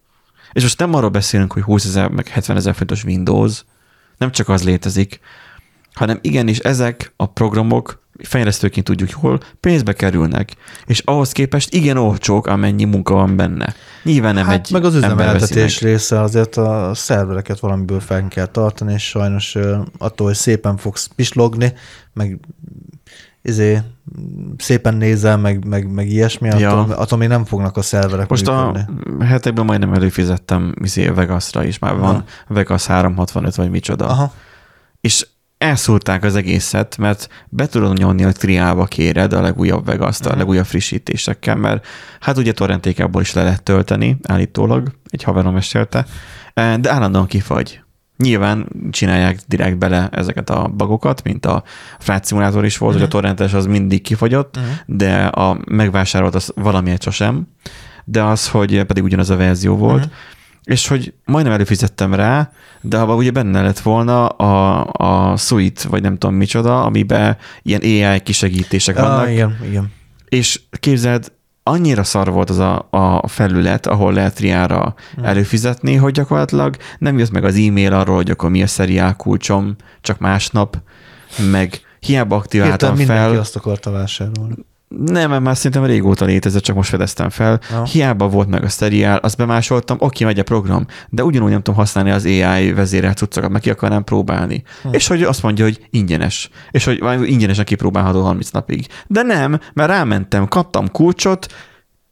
És most nem arról beszélünk, hogy 20 ezer, meg 70 ezer fontos Windows, nem csak az létezik, hanem igenis ezek a programok, fejlesztőként tudjuk jól, pénzbe kerülnek, és ahhoz képest igen olcsók, amennyi munka van benne. Nyilván nem hát egy meg az üzemeltetés része azért a szervereket valamiből fel kell tartani, és sajnos attól, hogy szépen fogsz pislogni, meg izé, szépen nézel, meg, meg, meg ilyesmi, attól, Ja. attól még nem fognak a szerverek Most a működni. hetekben majdnem előfizettem izé, Vegasra is, már van Na. Vegas 365 vagy micsoda. Aha. és elszúrták az egészet, mert be tudod nyomni, hogy triába kéred a legújabb vegas Mhm. a legújabb frissítésekkel, mert hát ugye torrentékából is le lehet tölteni, állítólag, egy haverom mesélte, eh, de állandóan kifagy. Nyilván csinálják direkt bele ezeket a bagokat, mint a Flight Simulator is volt, hogy a torrentes az mindig kifagyott, Mhm. de a megvásárolt az valamiért sosem, de az, hogy pedig ugyanaz a verzió volt, Mhm. És hogy majdnem előfizettem rá, de abban ugye benne lett volna a, a suite, vagy nem tudom micsoda, amiben ilyen AI kisegítések vannak, Ah, igen, igen. és képzeld, annyira szar volt az a, a felület, ahol lehet triára Hmm. előfizetni, hogy gyakorlatilag nem jött meg az e-mail arról, hogy akkor mi a szeriál kulcsom, csak másnap, meg hiába aktiváltam Hirtelen mindenki fel, azt akarta vásárolni. Nem, mert már szerintem régóta létezett, csak most fedeztem fel. Ja. Hiába volt meg a seriál, azt bemásoltam, oké, megy a program, de ugyanúgy nem tudom használni az AI vezérelt cuccokat, meg ki akarnám próbálni. Hm. És hogy azt mondja, hogy ingyenes. És hogy ingyenesen kipróbálható 30 napig. De nem, mert rámentem, kaptam kulcsot,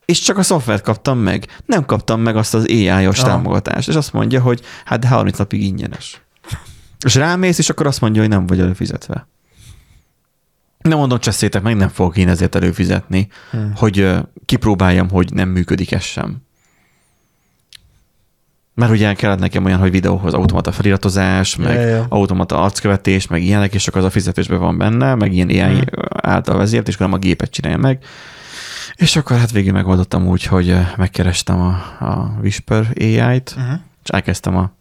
és csak a szoftvert kaptam meg. Nem kaptam meg azt az AI-os Aha. támogatást. És azt mondja, hogy hát de 30 napig ingyenes. És rámész, és akkor azt mondja, hogy nem vagy előfizetve. Nem mondom, cseszétek meg, nem fogok én ezért előfizetni, hmm. hogy kipróbáljam, hogy nem működik ez sem. Mert ugye kellett nekem olyan, hogy videóhoz automata feliratozás, meg Ja, ja. automata arckövetés, meg ilyenek, és csak az a fizetésben van benne, meg ilyen AI Hmm. által vezért, és akkor a gépet csinálja meg. És akkor hát végül megoldottam úgy, hogy megkerestem a, a Whisper AI-t, Uh-huh. és elkezdtem a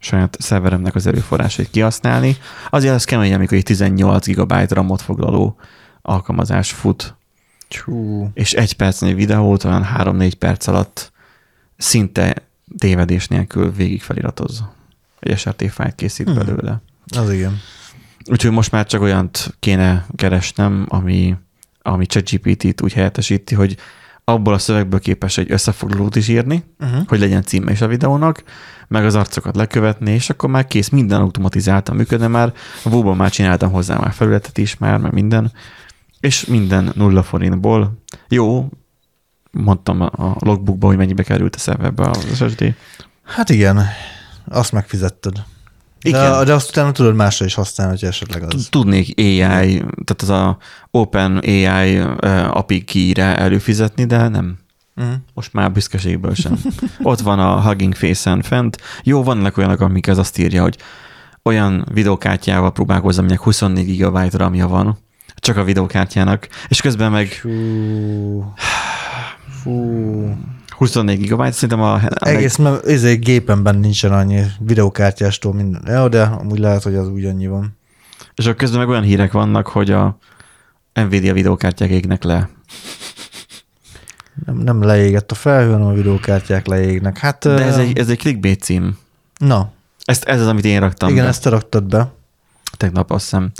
saját szerveremnek az erőforrásait kihasználni. Azért az kemény, amikor egy 18 GB RAM-ot foglaló alkalmazás fut, Csú. és egy percnyi videót olyan 3-4 perc alatt szinte tévedés nélkül végig feliratozza. Egy SRT fájlt készít Hmm. belőle. Az igen. Úgyhogy most már csak olyant kéne keresnem, ami, ami ChatGPT-t úgy helyettesíti, hogy abból a szövegből képes egy összefoglalót is írni, Uh-huh. hogy legyen címe is a videónak, meg az arcokat lekövetni, és akkor már kész, minden automatizáltan működne már. A Vóban már csináltam hozzá már felületet is már, meg minden. És minden nulla forintból. Jó, mondtam a logbookba, hogy mennyibe került a szerverbe az SSD. Hát igen, azt megfizetted. Igen. De, de azt utána tudod másra is használni, hogy esetleg az. Tudnék AI, tehát az a Open AI API keyre előfizetni, de nem. Uh-huh. Most már büszkeségből sem. Ott van a Hugging Face-en fent. Jó, vannak olyanok, amik ez azt írja, hogy olyan videókártyával próbálkozom, aminek 24 GB RAM-ja van, csak a videókártyának, és közben meg Fú. Fú. 24 GB, szerintem a, Egész, mert ezért gépemben nincsen annyi videokártyástól minden. Ja, de amúgy lehet, hogy az úgy annyi van. és akkor közben meg olyan hírek vannak, hogy a Nvidia videókártyák égnek le. Nem, nem leégett a felhő, hanem a videókártyák leégnek. Hát, De ez egy, ez egy clickbait cím. Na, Ezt, ez az, amit én raktam igen, be. ezt te raktad be. tegnap azt hiszem.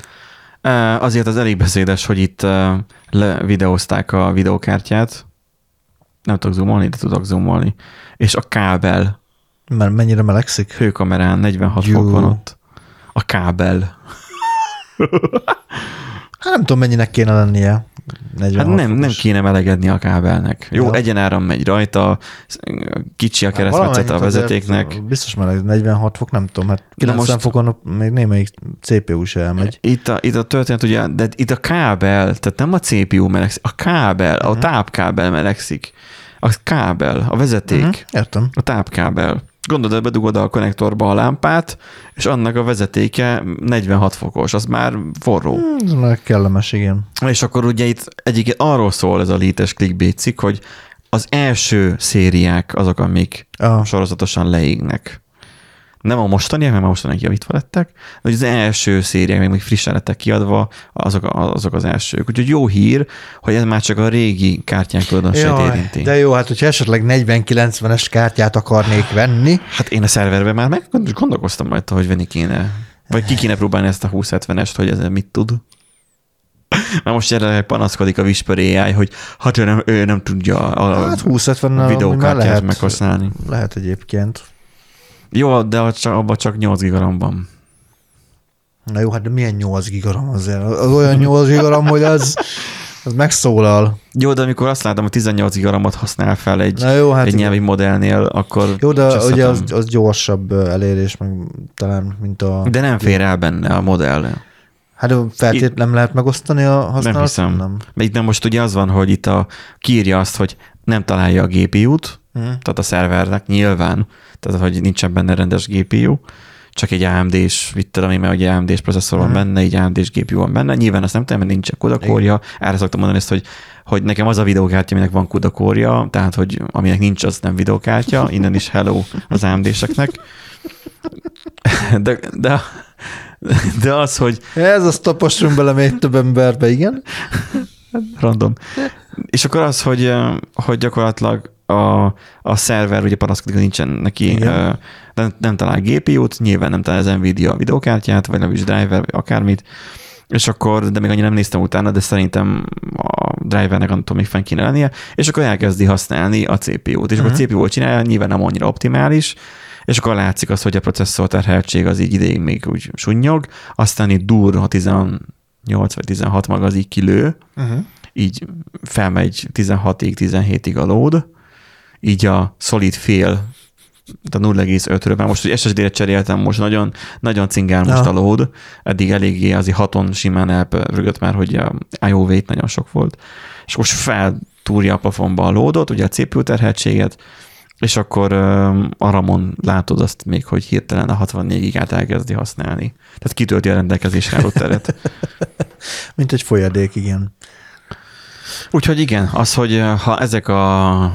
Azért az elég beszédes, hogy itt levideózták a videókártyát. Nem tudok zoomolni, de tudok zoomolni. És a kábel, Mert mennyire melegszik? hőkamerán 46 Jó. fok van ott. A kábel. Hát nem tudom, mennyinek kéne lennie. 46 Hát nem, nem kéne melegedni a kábelnek. Jó, Ja. egyenáram megy rajta, kicsi a keresztmetszete a Hát vezetéknek. Biztos meleg, 46 fok, nem tudom, hát 90 most- fokon még némelyik CPU se elmegy. Itt a, itt a történet ugye, de itt a kábel, tehát nem a CPU melegszik, a kábel, Mhm. a tápkábel melegszik. A kábel, a vezeték. Uh-huh. Értem. A tápkábel. Gondolod, bedugod a konnektorba a lámpát, és annak a vezetéke 46 fokos, az már forró. Hmm, Ez már kellemes, igen. És akkor ugye itt egyik arról szól ez a létes clickbait cikk, hogy az első szériák azok, amik Ah, sorozatosan leégnek. Nem a mostaniak, mert már mostaniak javítva lettek, de hogy az első szériák, még, még frissen lettek kiadva, azok, azok az elsők. Úgyhogy jó hír, hogy ez már csak a régi kártyák tulajdonosait érinti. de jó, hát hogyha esetleg 40-90-es kártyát akarnék venni, Hát én a szerverben már meg gondolkoztam rajta, hogy venni kéne. Vagy ki kéne próbálni ezt a 2070-est, hogy ez mit tud. Már most jelenleg panaszkodik a Whisper AI, hogy hát ő nem, ő nem tudja a, hát 20-70 a videókártyát lehet, meghasználni. lehet egyébként. Jó, de abban csak 8 gigaram van. Na jó, hát de milyen 8 gigaram azért? Az olyan 8 gigaram, hogy az, az megszólal. Jó, de amikor azt látom, hogy 18 gigaramot használ fel egy, Na jó, hát egy nyelvi modellnél, akkor Jó, de cseszhetem. ugye az, az gyorsabb elérés, meg talán, mint a... De nem fér el benne a modell. Hát feltétlenül nem lehet megosztani a használatot? Nem hiszem. Nem. Nem most ugye az van, hogy itt a, kiírja azt, hogy nem találja a GPU-t, Mhm. tehát a szervernek nyilván, tehát hogy nincsen benne rendes GPU, csak egy AMD-s, mit tudom én, mert ugye AMD-s processzor van Mhm. benne, egy AMD-s GPU van benne, nyilván azt nem tudom, mert nincs kudakórja, erre szoktam mondani ezt, hogy, hogy nekem az a videókártya, aminek van kudakórja, tehát hogy aminek nincs, az nem videókártya, innen is hello az AMD-seknek. De, de, de az, hogy Ez a taposunk bele még több emberbe, igen. random. És akkor az, hogy, hogy gyakorlatilag a, a szerver ugye panaszkodik, hogy nincsen neki, Igen. ö, nem, nem talál GPU-t, nyilván nem talál az Nvidia videokártyát, vagy nem is driver, vagy akármit, és akkor, de még annyira nem néztem utána, de szerintem a drivernek attól még fenn kéne lennie, és akkor elkezdi használni a CPU-t, és uh-huh. akkor a CPU-t csinálja, nyilván nem annyira optimális, és akkor látszik az, hogy a processzor terheltség az így ideig még úgy sunnyog, aztán itt dur, ha 18 vagy 16 mag az így kilő, uh-huh. így felmegy 16-ig, 17-ig a load, így a solid fél a 0,5-ről, mert most, hogy SSD-re cseréltem, most nagyon, nagyon cingál most ja. a load, eddig eléggé azért haton simán elpörgött már, hogy a IO weight nagyon sok volt, és most feltúrja a plafonba a loadot, ugye a CPU terheltséget, és akkor uh, Aramon látod azt még, hogy hirtelen a 64 gigát elkezdi használni. Tehát kitölti a rendelkezésre álló teret. Mint egy folyadék, igen. Úgyhogy igen, az, hogy ha ezek a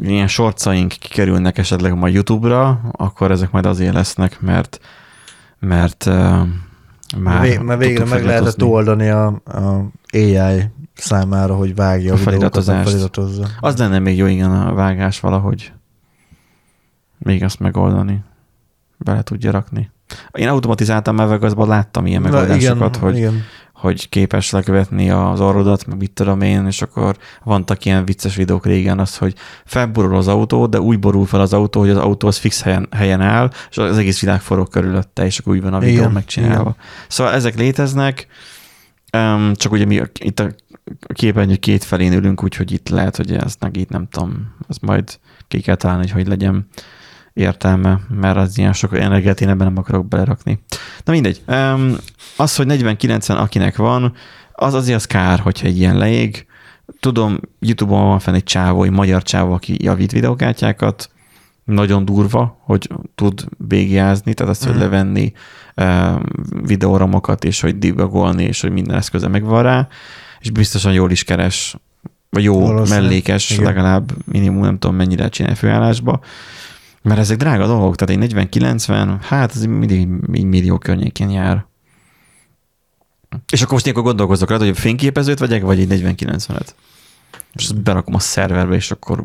ilyen sorcaink kikerülnek esetleg majd YouTube-ra, akkor ezek majd azért lesznek, mert mert uh, már Vé, mert végre meg lehetett oldani a, a AI számára, hogy vágja a, a feliratozást. Az lenne még jó, igen, a vágás valahogy még azt megoldani. Bele tudja rakni. Én automatizáltam Mevegazban, láttam ilyen megoldásokat, igen, hogy, igen. Hogy képes lekövetni az orrodat, meg mit tudom én, és akkor vannak ilyen vicces videók régen az, hogy felborul az autó, de úgy borul fel az autó, hogy az autó az fix helyen, helyen áll, és az egész világ forog körülötte, és akkor úgy van a videó igen, megcsinálva. Igen. Szóval ezek léteznek, csak ugye mi itt a képernyő két felén ülünk, úgyhogy itt lehet, hogy ez itt nem tudom, az majd ki kell találni, hogy hogy legyen értelme, mert az ilyen sok energiát én ebben nem akarok belerakni. Na mindegy. Az, hogy 49-en akinek van, az azért az kár, hogyha egy ilyen leég. Tudom, YouTube-on van fenn egy csávó, egy magyar csávó, aki javít videókártyákat, nagyon durva, hogy tud bégiázni, tehát azt, hogy uh-huh. levenni videóramokat, és hogy debugolni, és hogy minden eszköze megvan rá, és biztosan jól is keres, vagy jó, mellékes, Igen. legalább minimum nem tudom mennyire csinál főállásba, mert ezek drága dolgok, tehát egy 40-90, hát ez mindig egy millió környékén jár. És akkor most ilyenkor gondolkozok rá, hogy fényképezőt vegyek, vagy egy 40-90-et. És azt berakom a szerverbe, és akkor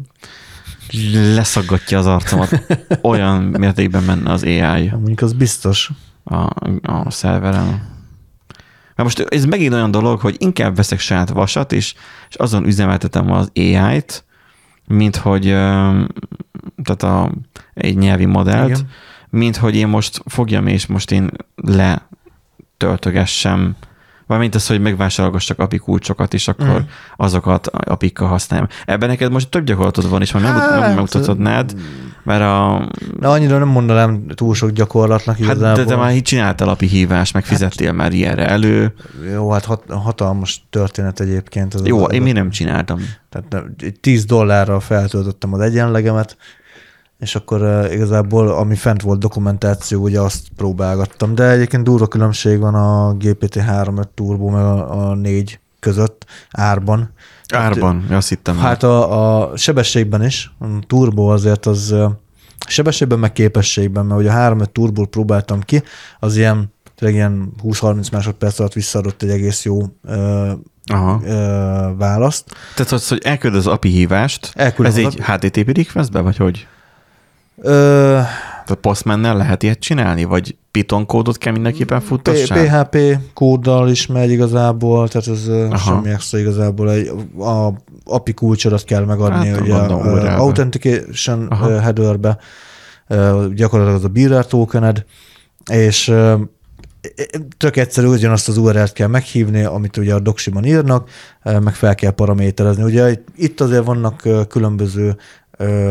leszaggatja az arcomat. Olyan mértékben menne az AI. Mondjuk az biztos. A, a szerveren. Mert most ez megint olyan dolog, hogy inkább veszek saját vasat, és, és azon üzemeltetem az AI-t, mint hogy tehát a, egy nyelvi modellt, Igen. mint hogy én most fogjam, és most én letöltögessem Valamint az, hogy megvásárolgassak API kulcsokat, és akkor mm. azokat apikkal használjam. Ebben neked most több gyakorlatod van, és már hát, nem megmutathatnád, mert a... De annyira nem mondanám túl sok gyakorlatnak igazából. Hát, de te már így csináltál API hívást, meg fizettél hát, már ilyenre elő. Jó, hát hat, hatalmas történet egyébként. Az jó, az, én mi nem csináltam. Tehát 10 dollárral feltöltöttem az egyenlegemet, és akkor uh, igazából ami fent volt dokumentáció, ugye azt próbálgattam. De egyébként durva különbség van a GPT-3.5 Turbo meg a, a 4 között árban. Árban, hát, azt hittem. Hát a, a sebességben is, a turbo azért az sebességben meg képességben, mert ugye a 3.5 turbót próbáltam ki, az ilyen tényleg ilyen 20-30 másodperc alatt visszaadott egy egész jó ö, Aha. Ö, választ. Tehát az, hogy elküld az API hívást, Elküld ez egy HTTP requestbe, vagy hogy? Ö, tehát Postman-nel lehet ilyet csinálni, vagy Python kódot kell mindenképpen futtassák? PHP kóddal is megy igazából, tehát ez Aha. semmi extra igazából. Egy, a API kulcsodat kell megadni, hát, ugye a, Authentication Aha. headerbe, gyakorlatilag az a bearer tokened, és tök egyszerű, ugyanazt az URL-t kell meghívni, amit ugye a doksiban írnak, meg fel kell paraméterezni. Ugye itt azért vannak különböző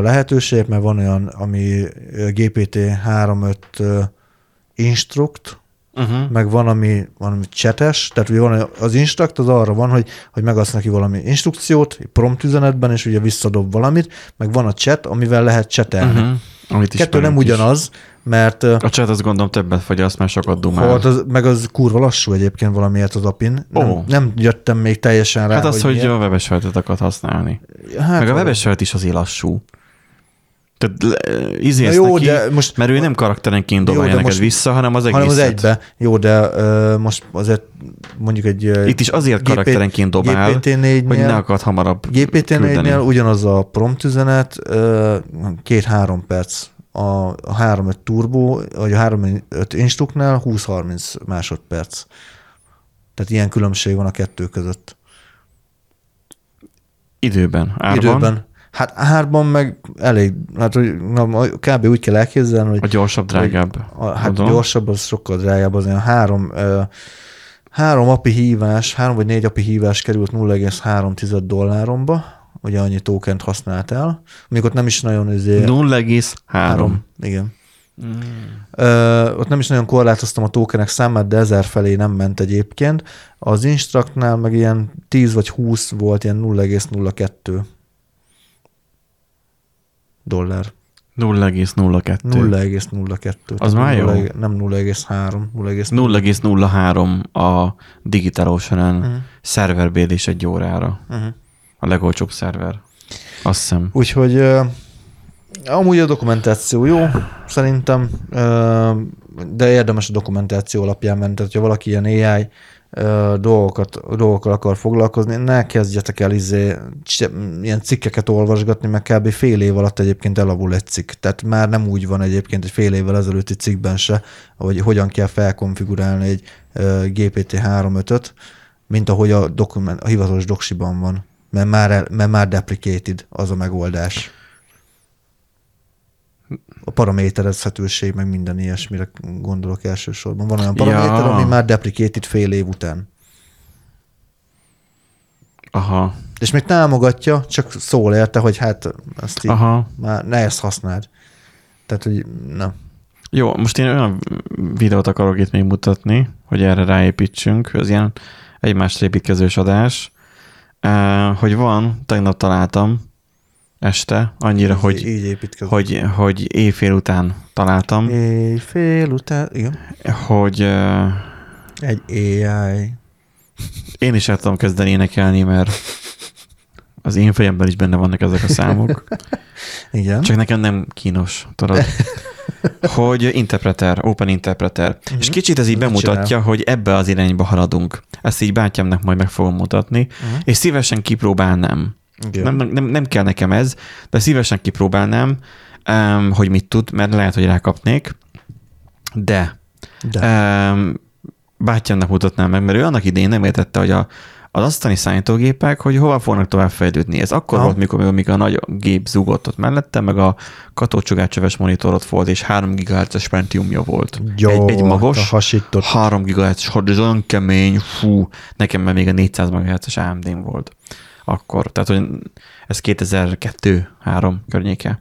lehetőségek, mert van olyan, ami GPT 3.5 instruct, uh-huh. meg van, ami, van, ami csetes, tehát ugye van az instruct, az arra van, hogy, hogy megadsz neki valami instrukciót, prompt üzenetben, és ugye visszadob valamit, meg van a chat, amivel lehet csetelni. Uh-huh. Amit Kettő nem ugyanaz, is. mert... A chat azt gondolom többet fogyaszt, mert sokat dumál. Hát az, meg az kurva lassú egyébként valamiért az apin. Nem, oh. nem jöttem még teljesen rá, Hát az, hogy, hogy a webes akar használni. Hát meg a webes is azért lassú. Tehát izélsz jó, neki, de most, mert ő nem karakterenként dobálja jó, neked most, vissza, hanem az egészet. Hanem az egybe. Jó, de uh, most azért mondjuk egy... Uh, Itt is azért GP, karakterenként dobál, GPT-4-nél, hogy ne akad hamarabb GPT-4-nél ugyanaz a prompt üzenet, két-három perc a, a 3.5 turbo, vagy a 3.5 instruknál 20-30 másodperc. Tehát ilyen különbség van a kettő között. Időben, árban. Időben. Hát árban meg elég, hát hogy na, kb. úgy kell elképzelni, hogy A gyorsabb, drágább. A, hát gondolom. gyorsabb, az sokkal drágább, az olyan három, ö, három api hívás, három vagy négy api hívás került 0,3 dolláromba, ugye annyi tokent használt el, még ott nem is nagyon izé, 0,3. igen. Mm. Ö, ott nem is nagyon korlátoztam a tokenek számát, de ezer felé nem ment egyébként. Az Instructnál meg ilyen 10 vagy 20 volt, ilyen 0,02 dollár. 0,02. 0,02. Az már jó. 0, Nem 0,3, 0,0. 0,03 a Digital Ocean-en Mhm. uh-huh. szerverbérlés egy órára. Uh-huh. A legolcsóbb szerver. Azt hiszem. Úgyhogy ö, amúgy a dokumentáció jó, szerintem, ö, de érdemes a dokumentáció alapján menni. Tehát, ha valaki ilyen AI dolgokat, dolgokkal akar foglalkozni, ne kezdjetek el izé, ilyen cikkeket olvasgatni, mert kb. fél év alatt egyébként elavul egy cikk. Tehát már nem úgy van egyébként egy fél évvel ezelőtti cikkben se, hogy hogyan kell felkonfigurálni egy ö, GPT-3.5-öt, mint ahogy a, dokument, a hivatalos doksiban van. Mert már, el- mert már deprecated az a megoldás. A paraméterezhetőség, meg minden ilyesmire gondolok elsősorban. Van olyan paraméter, Ja. ami már deprecated fél év után. Aha. És még támogatja, csak szól érte, hogy hát ezt így Aha. már ne ezt használd. Tehát, hogy na. Jó, most én olyan videót akarok itt még mutatni, hogy erre ráépítsünk, az ilyen egymásra építkezős adás, hogy van, tegnap találtam este, annyira, így, hogy, így hogy, hogy éjfél után találtam, Éjfél után, igen. hogy eh, Egy AI. én is el tudom kezdeni énekelni, mert az én fejemben is benne vannak ezek a számok. Igen. Csak nekem nem kínos, tudod. hogy interpreter, open interpreter. Uh-huh. És kicsit ez így Mit bemutatja, csinál? hogy ebbe az irányba haladunk. Ezt így bátyámnak majd meg fogom mutatni, uh-huh. és szívesen kipróbálnám. Igen. Nem, nem, nem kell nekem ez, de szívesen kipróbálnám, um, hogy mit tud, mert lehet, hogy rákapnék, de, De. Um, bátyámnak mutatnám meg, mert ő annak idején nem értette, hogy a, az asztani számítógépek, hogy hova fognak tovább fejlődni. Ez akkor Aha. volt, mikor, mikor a nagy gép zugott ott mellette, meg a katócsugárcsöves monitorot volt, és 3 GHz-es Pentiumja volt. Jó, egy, egy a magos, hasított. 3 GHz, hogy ez olyan kemény, fú, nekem már még a 400 MHz-es AMD-m volt akkor. Tehát, hogy ez 2002-3 környéke.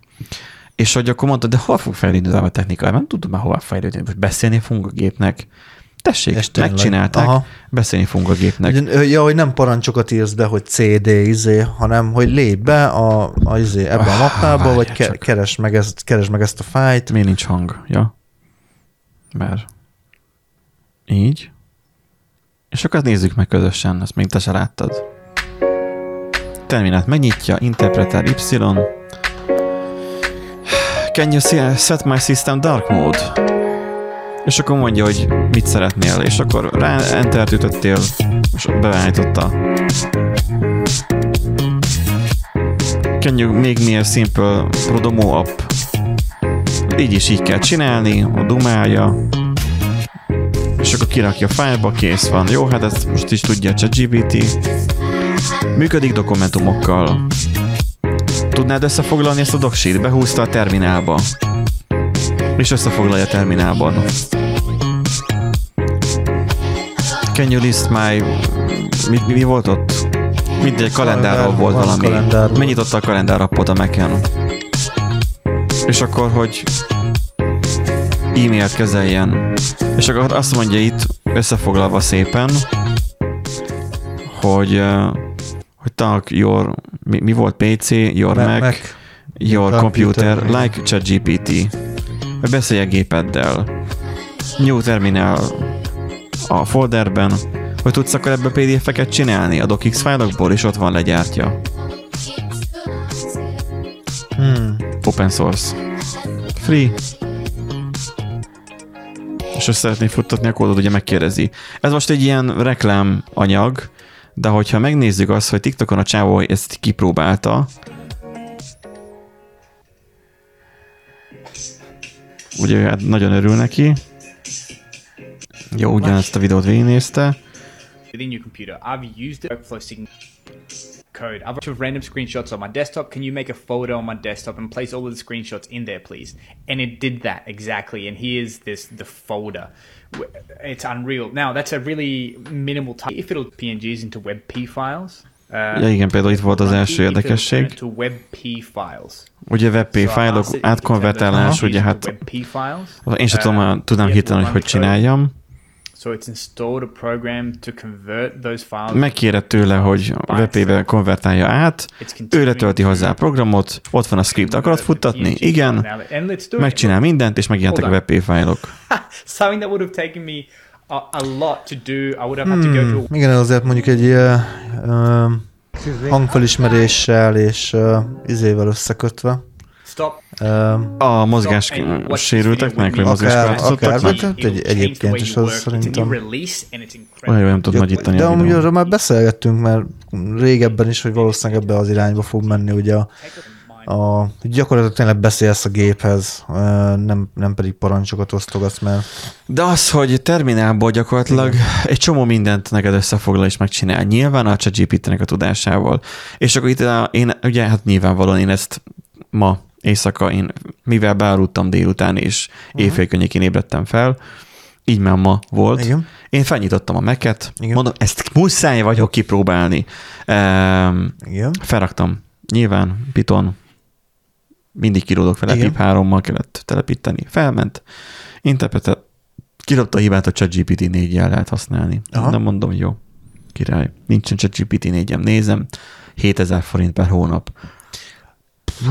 És hogy akkor mondta, de hova fog fejlődni a technika? Nem tudom már hova fejlődni. Most beszélni fogunk a gépnek. Tessék, És megcsinálták, Aha. beszélni fogunk a gépnek. Ja, hogy nem parancsokat írsz be, hogy CD, izé, hanem hogy lép be a, a izé, ebbe a Ah, mappába, vagy várjál ke, keresd, meg ezt, keresd meg ezt a fájt. Miért nincs hang? Ja. Mert így. És akkor nézzük meg közösen, ezt még te se láttad. Terminát megnyitja, interpreter Y. Can you set my system dark mode? És akkor mondja, hogy mit szeretnél, és akkor rá enter ütöttél, és beállította. Can you make me a simple Prodomo app? Így is így kell csinálni, a dumálja, és akkor kirakja fájlba, kész van. Jó, hát ezt most is tudja a ChatGPT. Működik dokumentumokkal. Tudnád összefoglalni ezt a doksit? Behúzta a terminálba. És összefoglalja a terminálban. Can you list my... Mi, mi, volt ott? Mindegy, kalendárról Kalendár, volt valami. kalendárról. Megnyitotta a kalendárappot a Mac-en. És akkor, hogy e-mailt kezeljen. És akkor azt mondja itt, összefoglalva szépen, hogy, hogy talk your, mi, mi volt PC, your Mac, Mac, your computer, computer, like ChatGPT. Hogy beszélj a gépeddel. New terminal a folderben, hogy tudsz akkor ebből PDF-eket csinálni a docx fájlokból, és ott van legyártja. Hmm. Open source. Free. És azt szeretné futtatni a kódot, ugye megkérdezi. Ez most egy ilyen reklám anyag, de hogyha megnézzük azt, hogy TikTokon a csávó ezt kipróbálta, ugye hát nagyon örül neki. Jó, ugyanezt a videót végignézte. Within. I've used it workflow code. I've got random screenshots on my desktop. Can you make a folder on my desktop and place all of the screenshots in there, please? And it did that exactly. And here's this the folder. It's unreal. Now that's a really minimal time. If it'll PNGs into WebP files. Uh, Ja, igen, például itt volt az első érdekesség. To WebP files. Ugye WebP fájlok átkonvertálás, ugye hát WebP files. én sem tudom, tudnám hirtelen, hogy hogy csináljam. So it's installed a program to convert those files. Megkéred tőle, hogy WebP-be konvertálja át, ő letölti hozzá a programot, ott van a script, akarod futtatni? Igen, megcsinál mindent, és megjelentek a Hold WebP fájlok. Something that would have taken me a, a lot to do. I would have had to go to a Igen, azért mondjuk egy ilyen hangfelismeréssel és ö, izével összekötve. stop. A mozgás sérülteknek, vagy mozgáskorlátozottaknak? vagy egy- egyébként is az szerintem. Olyan nem tud nagyítani De a amúgy arról már beszélgettünk, mert régebben is, hogy valószínűleg ebbe az irányba fog menni, ugye a, a gyakorlatilag tényleg beszélsz a géphez, nem, nem pedig parancsokat osztogatsz, mert De az, hogy terminálból gyakorlatilag egy csomó mindent neked összefoglal és megcsinál. Nyilván a ChatGPT-nek a tudásával. És akkor itt a, én, ugye, hát nyilvánvalóan én ezt ma éjszaka, én mivel bealudtam délután, és környékén ébredtem fel, így már ma volt. Igen. Én felnyitottam a meket, mondom, ezt muszáj vagyok kipróbálni. Um, igen. felraktam. Nyilván Python, mindig kiródok vele, Igen. pip 3-mal kellett telepíteni. Felment, interpretet, kirobta a hibát, a ChatGPT 4 jel lehet használni. Aha. Nem mondom, jó, király. Nincsen ChatGPT 4 nézem, 7000 forint per hónap.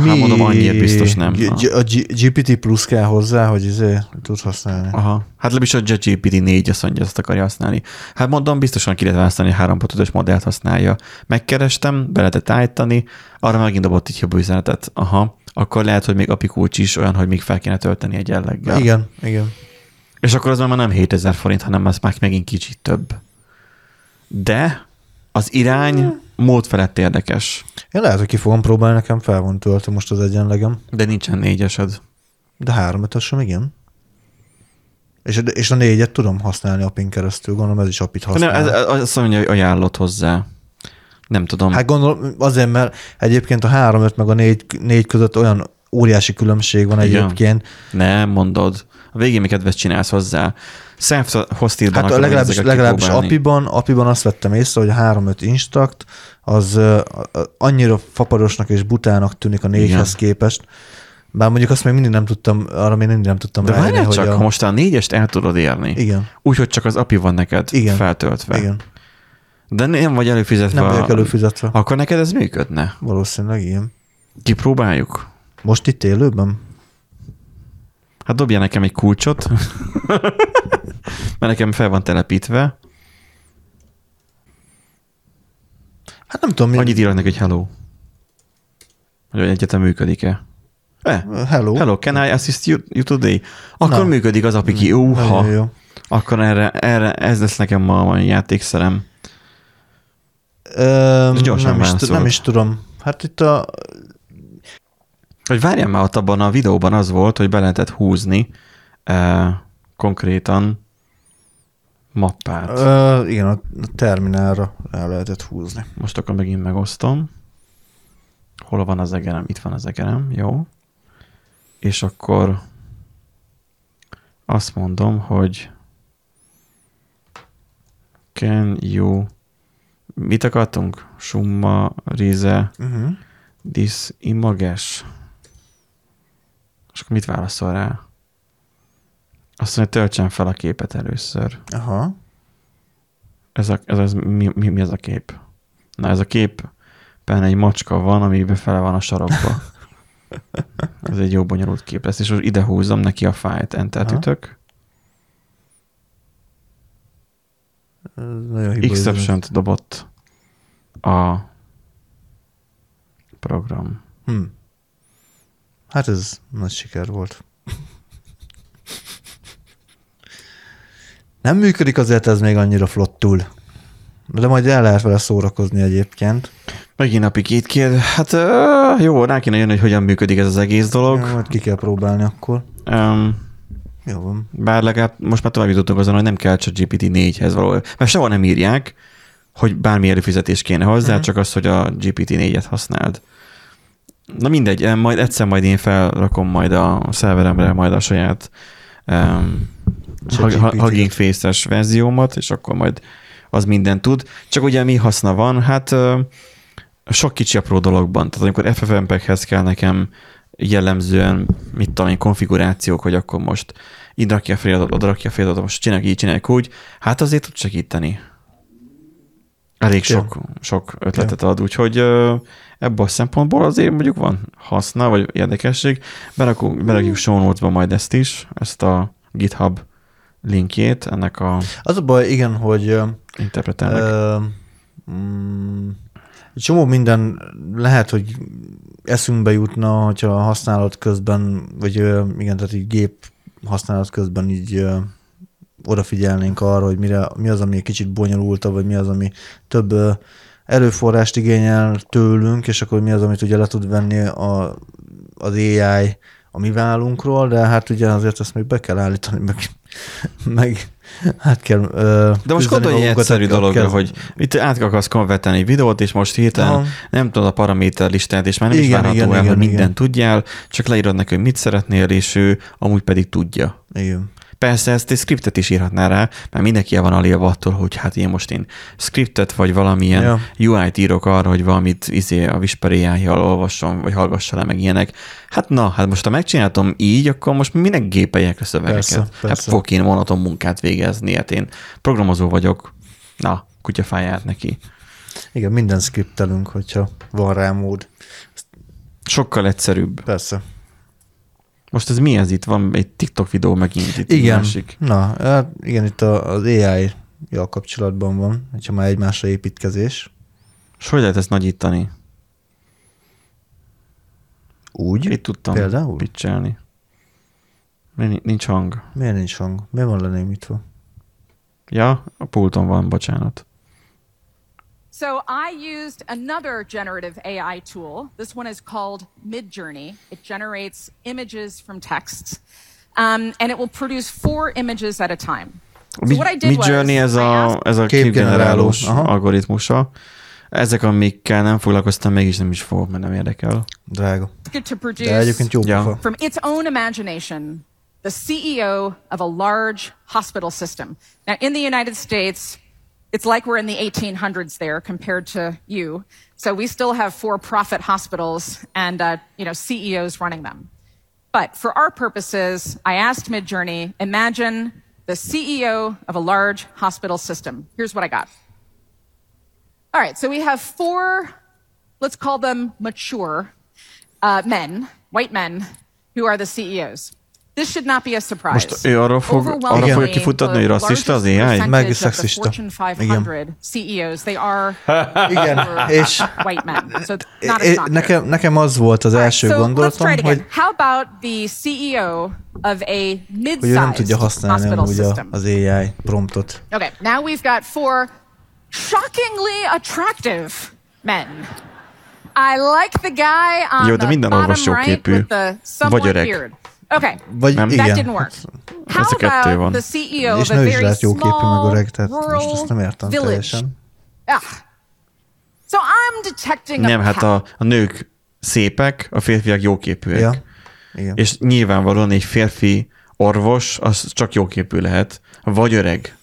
Hát mondom, annyira biztos nem. G- a G- GPT plusz kell hozzá, hogy izé tud használni. Aha. Hát legalábbis a ChatGPT 4 azt mondja, azt akarja használni. Hát mondom, biztosan ki lehet választani, hogy 3.5-ös modellt használja. Megkerestem, be lehetett állítani, arra megint dobott egy jobb üzenetet. Aha, akkor lehet, hogy még API kulcs is olyan, hogy még fel kéne tölteni egy jelleggel. Igen, igen. És akkor az már nem 7000 forint, hanem az már megint kicsit több. De az irány mód felett érdekes. Én lehet, hogy ki fogom próbálni, nekem fel van töltve most az egyenlegem. De nincsen négyesed. De három ötösöm, igen. És, és a négyet tudom használni apin keresztül, gondolom ez is apit Nem, használ. ez, ez azt mondja, hogy ajánlott hozzá. Nem tudom. Hát gondolom, azért, mert egyébként a 3-5 meg a 4, 4 között olyan óriási különbség van Igen. egyébként. Nem mondod. A végén még kedvet csinálsz hozzá. Self-hosted-ban Hát legalábbis, legalábbis apiban, apiban azt vettem észre, hogy a 3-5 instakt az annyira fapadosnak és butának tűnik a 4-hez Igen. képest. Bár mondjuk azt még mindig nem tudtam, arra még mindig nem tudtam De rájönni, hogy csak, a... ha most a négyest el tudod érni, Igen, úgyhogy csak az API van neked Igen. feltöltve. igen. De nem vagy előfizetve. Nem vagyok előfizetve. Akkor neked ez működne. Valószínűleg igen. Kipróbáljuk. Most itt élőben? Hát dobja nekem egy kulcsot, mert nekem fel van telepítve. Hát nem tudom, mi... Annyit írok neki, hogy hello. Hogy egyetem működik-e. Eh, Hello. hello, can I assist you, you today? Akkor Na. működik az apiki. Uha. Nagyon jó. Akkor erre, erre, ez lesz nekem ma a játékszerem. Öm, gyorsan nem, is, nem is tudom. Hát itt a... Hogy várjál már, ott abban a videóban az volt, hogy be lehetett húzni eh, konkrétan mappát. Ö, igen, a terminálra el lehetett húzni. Most akkor megint megosztom. Hol van az egerem? Itt van az egerem, jó. És akkor azt mondom, hogy can you mit akartunk? Summa, rize, Uh-huh. this images. És akkor mit válaszol rá? Azt mondja, töltsen fel a képet először. Aha. Ez, a, ez az, mi, mi, mi ez a kép? Na ez a kép benne egy macska van, ami befele van a sarokba. ez egy jó bonyolult kép lesz, és most ide húzom neki a fájt, enter Aha. ütök. Ez exception dobott a program. Hm. Hát ez nagy siker volt. Nem működik azért ez még annyira flottul. De majd el lehet vele szórakozni egyébként. Megint napi két kér. Hát jó, rá kéne jönni, hogy hogyan működik ez az egész dolog. Ja, majd ki kell próbálni akkor. Um, Jó van. Bár legalább most már tovább jutottunk azon, hogy nem kell csak GPT 4-hez való. Mert sehol nem írják, hogy bármi előfizetés kéne hozzá, uh-huh. csak az, hogy a GPT 4-et használd. Na mindegy, majd egyszer majd én felrakom majd a szerveremre majd a saját um. Hugging Face-es verziómat, és akkor majd az minden tud. Csak ugye mi haszna van? Hát sok kicsi apró dologban. Tehát amikor FFmpeg-hez kell nekem jellemzően, mit tudom én, konfigurációk, hogy akkor most ide rakja a feliratot, oda rakja a feliratot, most csinálj így, csinálj úgy, hát azért tud segíteni. Elég sok, sok ötletet ad, úgyhogy ebből a szempontból azért mondjuk van haszna, vagy érdekesség. Berakjuk, berakjuk show notes-ba majd ezt is, ezt a GitHub linkjét ennek a Az a baj, igen, hogy interpretálnak. ö, mm, csomó minden lehet, hogy eszünkbe jutna, hogyha használat közben, vagy igen, tehát így gép használat közben így odafigyelnénk arra, hogy mire, mi az, ami egy kicsit bonyolultabb, vagy mi az, ami több erőforrást igényel tőlünk, és akkor mi az, amit ugye le tud venni a, az AI a mi válunkról, de hát ugye azért ezt még be kell állítani, meg, meg hát kell ö, De most gondolj egy egyszerű dologra, kezd- hogy itt át akarsz konvertálni egy videót, és most hirtelen Aha. nem tudod a paraméter listát, és már nem is Igen, várható igen, el, igen, hogy mindent igen. tudjál, csak leírod neki, hogy mit szeretnél, és ő amúgy pedig tudja. Igen. Persze ezt egy scriptet is írhatná rá, mert mindenki el van alélva attól, hogy hát én most én scriptet vagy valamilyen Ja. UI-t írok arra, hogy valamit izé a ai olvasson, vagy hallgassa le meg ilyenek. Hát na, hát most ha megcsináltam így, akkor most minek gépeljek le szövegeket? Persze, Hát persze. fogok én monoton munkát végezni, hát én programozó vagyok. Na, kutyafáját neki. Igen, minden skriptelünk, hogyha van rá mód. Sokkal egyszerűbb. Persze. Most ez mi ez itt? Van egy TikTok videó megint itt. Igen. Másik. Na, hát igen, itt az AI-jal kapcsolatban van, hogyha már egymásra építkezés. És hogy lehet ezt nagyítani? Úgy? Itt tudtam Például? pitchelni. Nincs- Nincs hang. Miért nincs hang? Miért van lenémítva? Ja, a pulton van, bocsánat. So I used another generative AI tool. This one is called Midjourney. It generates images from texts, um, and it will produce four images at a time. So what I did Mid was Journey ez I a, asked ez a Képgeneráló. képgenerálós Aha. algoritmusa. Ezek, amikkel nem foglalkoztam, mégis nem is fogok, mert nem érdekel. Drága. it to produce De egyébként jó Ja. pofa. from its own imagination the CEO of a large hospital system. Now, in the United States, it's like we're in the 1800s there compared to you. So we still have for-profit hospitals and uh, you know CEOs running them. But for our purposes, I asked Midjourney, imagine the CEO of a large hospital system. Here's what I got. All right, so we have four, let's call them mature uh, men, white men, who are the CEOs. This should not be a surprise. Most ő arról fog- arra Overwhelmingly, fogja kifuttatni, hogy the rasszista az largest AI? percentage Meg of the szexista. Fortune 500 CEOs, they are Igen, és white men. So not, é- nekem, nekem az volt az All right, első so let's gondolatom, try it again. hogy, How about the CEO of a hogy ő nem mid-sized tudja használni hospital amúgy a, system? az AI promptot. Okay, now we've got four shockingly attractive men. I like the guy on Jó, de the minden bottom orvos right jóképű. with the somewhat Vagy öreg. beard. Okay, Vagy Nem. igen. that didn't work. How Ez a kettő about van. the CEO És of a very képű, meg small öreg, tehát most ezt nem értem village? teljesen. Ah. So I'm detecting a Nem, hát pattern. a, a nők szépek, a férfiak jóképűek. Ja. Igen. És nyilvánvalóan egy férfi orvos, az csak jóképű lehet. Vagy öreg.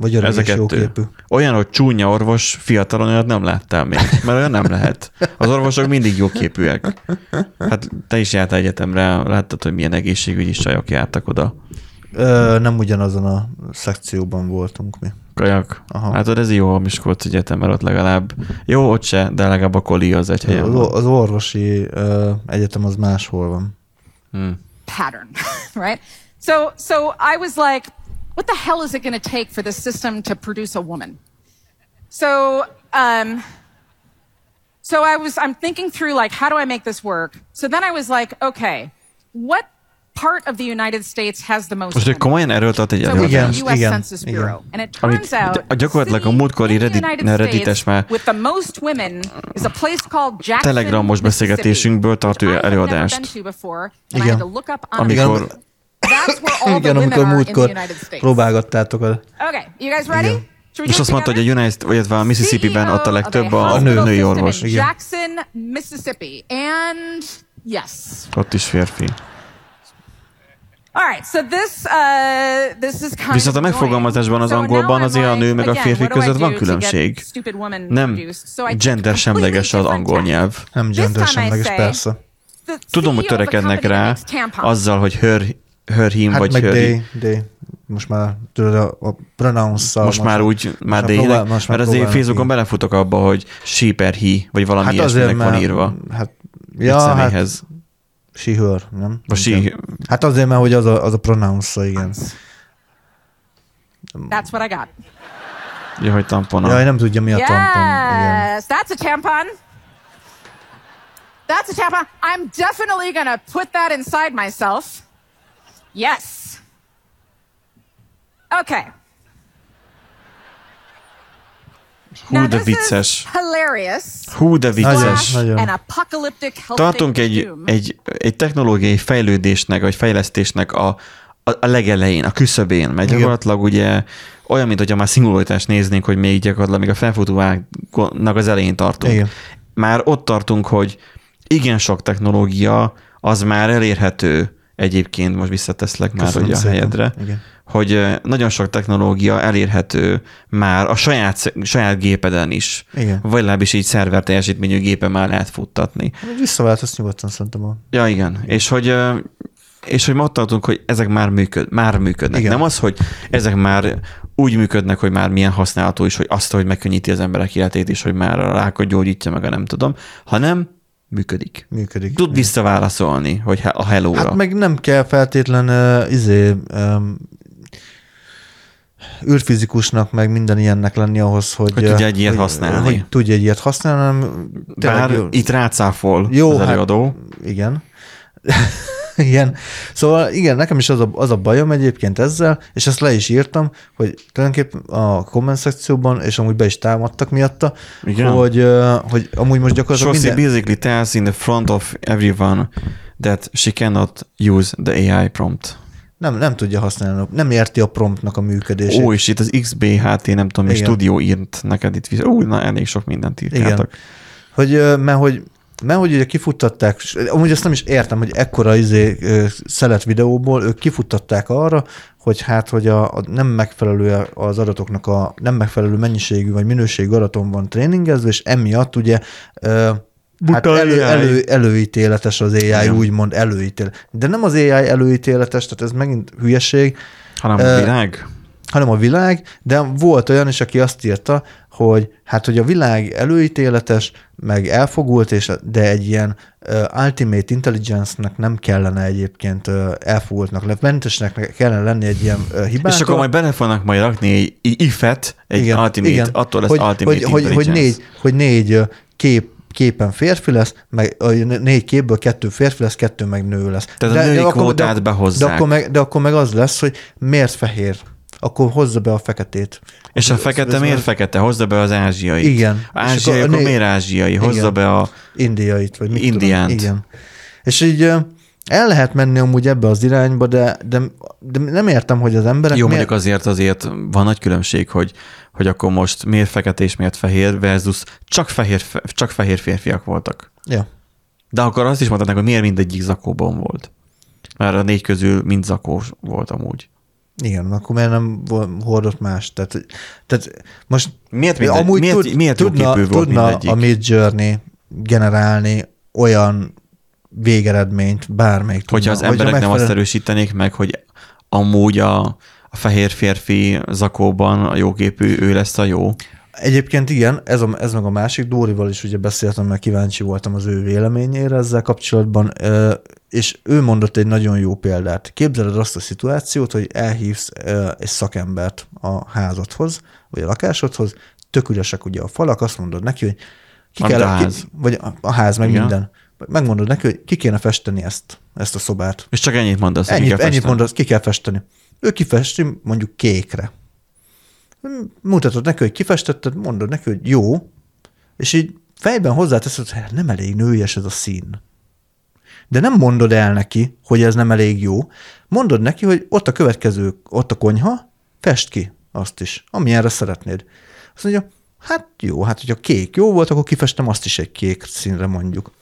Vagy öreg Ez a és jó kettő. képű. Olyan, hogy csúnya orvos, fiatalon olyat nem láttál még, mert olyan nem lehet. Az orvosok mindig jóképűek. Hát te is jártál egyetemre, láttad, hogy milyen egészségügyi sajok jártak oda. Ö, nem ugyanazon a szekcióban voltunk mi. Kajak. Aha. Hát ez jó a Miskolc egyetem, mert ott legalább, jó, ott se, de legalább a koli az egy helyen Az, van. az orvosi ö, egyetem az máshol van. Hmm. pattern, right? So, so I was like, what the hell is it going to take for the system to produce a woman? So, um, so I was, I'm thinking through like, how do I make this work? So then I was like, okay, what part of the United States has the most Most egy women? komolyan erőltet egy So we Igen, the US igen, Census igen. Bureau, and it Amit turns out gy- gyakorlatilag a city múltkor in the Reddit- United Reddites States már with the most women is a place called Jackson, Telegramos beszélgetésünkből tart ő which I had never előadást. been to before, I Igen. had to look up on Amikor Igen. That's where all the Igen, women amikor are in the múltkor United States. próbálgattátok a... Okay, you guys ready? Igen. Should we És azt mondta, hogy a? United, illetve a Mississippi-ben ott a legtöbb of a, a nő, hospital női system orvos. Igen. Jackson, Mississippi. And yes. Ott is férfi. All right, so this uh, this is kind Viszont a of megfogalmazásban az annoying. So angolban now I'm azért a like, nő meg a again, férfi what do I között van to get különbség. stupid women Nem produced? So I gender semleges az different angol tack. nyelv. Nem This gender time I semleges, say, persze. the Tudom, hogy CEO of the törekednek company rá makes tampons. azzal, hogy her, her him, Hát vagy meg her they, they. Most már tudod, a, a pronounce most már úgy, már most dének, próbál- most már mert azért Facebookon belefutok abba, hogy she per he, vagy valami Hát azért, ilyesminek van írva. Hát, ja, hát she, her, nem? Vagy she. Hát azért, mert hogy az a, az a pronounce igen. That's what I got. ja, hogy tampona. Jaj, nem tudja, mi a tampon. Igen. Yes, that's a tampon. That's a tampon. I'm definitely gonna put that inside myself. Yes. Okay. Hú, Now de this is vicces. hilarious. Hú, de vicces. Slash Nagyon. an apocalyptic health Tartunk egy, doom. egy, egy technológiai fejlődésnek, vagy fejlesztésnek a, a, a legelején, a küszöbén, mert Igen. gyakorlatilag ugye olyan, mint hogyha már szingularitást néznénk, hogy még gyakorlatilag még a felfutóágnak az elején tartunk. Igen. Már ott tartunk, hogy igen sok technológia az már elérhető egyébként, most visszateszlek már Köszönöm ugye a szépen. helyedre, Igen. hogy nagyon sok technológia elérhető már a saját, saját gépeden is. Igen. Vagy legalábbis így szerver teljesítményű gépen már lehet futtatni. Visszaváltasz nyugodtan szerintem. A... Ja, igen. És hogy, és hogy ma ott tartunk, hogy ezek már, működ, már működnek. Igen. Nem az, hogy ezek már úgy működnek, hogy már milyen használható is, hogy azt, hogy megkönnyíti az emberek életét, és hogy már a rákot gyógyítja meg, a nem tudom, hanem működik. Működik. Tud visszaválaszolni, hogy a hello-ra. Hát meg nem kell feltétlen uh, izé, um, űrfizikusnak, meg minden ilyennek lenni ahhoz, hogy... Hogy tudja egy ilyet hogy, használni. Hogy tudja egy ilyet használni, hanem Bár jó- itt rácáfol Jó, az hát- előadó. Igen. igen. Szóval igen, nekem is az a, az a bajom egyébként ezzel, és ezt le is írtam, hogy tulajdonképpen a komment szekcióban, és amúgy be is támadtak miatta, Igen. hogy, hogy amúgy most gyakorlatilag Shossi minden... basically tells in the front of everyone that she cannot use the AI prompt. Nem, nem tudja használni, nem érti a promptnak a működését. Ó, és itt az XBHT, nem tudom, Igen. stúdió írt neked itt. vissza. Ó, na, elég sok mindent írkáltak. Hogy, ö, mert hogy mert hogy ugye kifuttatták, amúgy azt nem is értem, hogy ekkora izé, szelet videóból ők kifuttatták arra, hogy hát, hogy a, a nem megfelelő az adatoknak a nem megfelelő mennyiségű vagy minőségű adaton van tréningezve, és emiatt ugye ö, hát elő, elő, előítéletes az AI, Igen. úgymond előítéletes. De nem az AI előítéletes, tehát ez megint hülyeség, Hanem a világ. Hanem a világ, de volt olyan is, aki azt írta, hogy hát, hogy a világ előítéletes, meg elfogult, és, de egy ilyen uh, ultimate intelligence-nek nem kellene egyébként uh, elfogultnak, le- mentesnek kellene lenni egy ilyen uh, hibától. És akkor majd bele fognak majd rakni egy if-et, egy igen, ultimate, igen. attól lesz hogy, ultimate hogy, hogy, hogy, négy, hogy négy kép, képen férfi lesz, meg ö, négy képből kettő férfi lesz, kettő meg nő lesz. Tehát a női akkor- kvótát de, behozzák. De akkor, meg, de akkor meg az lesz, hogy miért fehér? Akkor hozza be a feketét. És a fekete miért fekete? Hozza be az ázsiai. Igen. Ázsiai, akkor akkor miért ázsiai? Hozza Igen. be a... indiait, vagy mit Indiánt. tudom. Igen. És így el lehet menni amúgy ebbe az irányba, de, de, de nem értem, hogy az emberek Jó, miért... mondjuk azért azért van nagy különbség, hogy, hogy akkor most miért fekete és miért fehér versus csak fehér, fe- csak fehér férfiak voltak. Ja. De akkor azt is mondhatnák, hogy miért mindegyik zakóban volt. Mert a négy közül mind zakós volt amúgy. Igen, akkor miért nem hordott más? Tehát, tehát most Miért mindegy- miért- miért tudna, képű volt tudna mindegyik? a Mid Journey generálni olyan végeredményt, bármelyik tudna. Hogyha az emberek nem megfelelő- azt erősítenék meg, hogy amúgy a, a fehér férfi zakóban a jóképű, ő lesz a jó. Egyébként igen, ez, a, ez meg a másik. Dórival is ugye beszéltem, mert kíváncsi voltam az ő véleményére ezzel kapcsolatban, és ő mondott egy nagyon jó példát. Képzeled azt a szituációt, hogy elhívsz egy szakembert a házadhoz, vagy a lakásodhoz, tök üresek ugye a falak, azt mondod neki, hogy ki Amit kell, a ki, ház. vagy a, a ház, meg Igen. minden. Megmondod neki, hogy ki kéne festeni ezt, ezt a szobát. És csak ennyit mondasz, hogy ki Ennyit, kell ennyit mondasz, ki kell festeni. Ő kifesti mondjuk kékre. Mutatod neki, hogy kifestetted, mondod neki, hogy jó, és így fejben hozzáteszed, hogy hát nem elég nőies ez a szín. de nem mondod el neki, hogy ez nem elég jó. Mondod neki, hogy ott a következő, ott a konyha, fest ki azt is, amilyenre szeretnéd. Azt mondja, hát jó, hát hogyha kék jó volt, akkor kifestem azt is egy kék színre mondjuk.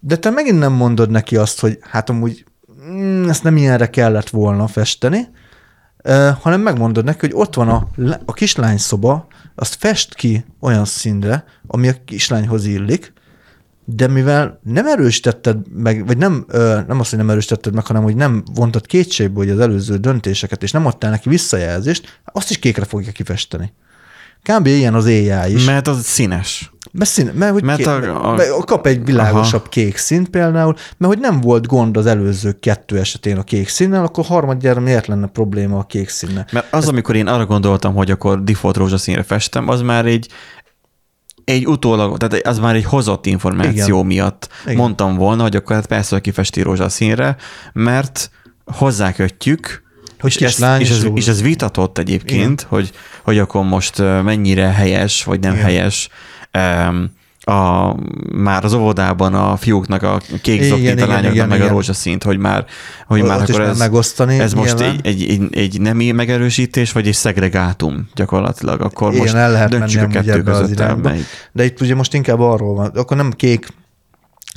De te megint nem mondod neki azt, hogy hát amúgy mm, ezt nem ilyenre kellett volna festeni, hanem megmondod neki, hogy ott van a, a kislány szoba, azt fest ki olyan színre, ami a kislányhoz illik, de mivel nem erősítetted meg, vagy nem, nem azt, hogy nem erősítetted meg, hanem hogy nem vontad kétségbe hogy az előző döntéseket, és nem adtál neki visszajelzést, azt is kékre fogja kifesteni. Kb. ilyen az éjjel is. Mert az színes. Mert, szín, mert, hogy Mert a- a- mert kap egy világosabb Aha. kék színt például, mert hogy nem volt gond az előző kettő esetén a kék színnel, akkor harmadjára miért lenne probléma a kék színnel? Mert az, amikor én arra gondoltam, hogy akkor default rózsaszínre festem, az már egy egy utólag, tehát az már egy hozott információ Igen. miatt Igen. mondtam volna, hogy akkor hát persze, hogy kifesti rózsaszínre, mert hozzákötjük, Hogy és, ez, és, ez, és ez vitatott egyébként, hogy, hogy akkor most mennyire helyes, vagy nem Igen. helyes a, már az óvodában a fiúknak a kék zoknit, a lányoknak igen, meg a igen. rózsaszínt, hogy már, hogy Ott már akkor ez, megosztani ez most egy, egy, egy, egy nemi megerősítés, vagy egy szegregátum gyakorlatilag. Akkor Igen, most el lehet döntsük a kettő között el, melyik. De itt ugye most inkább arról van, akkor nem kék,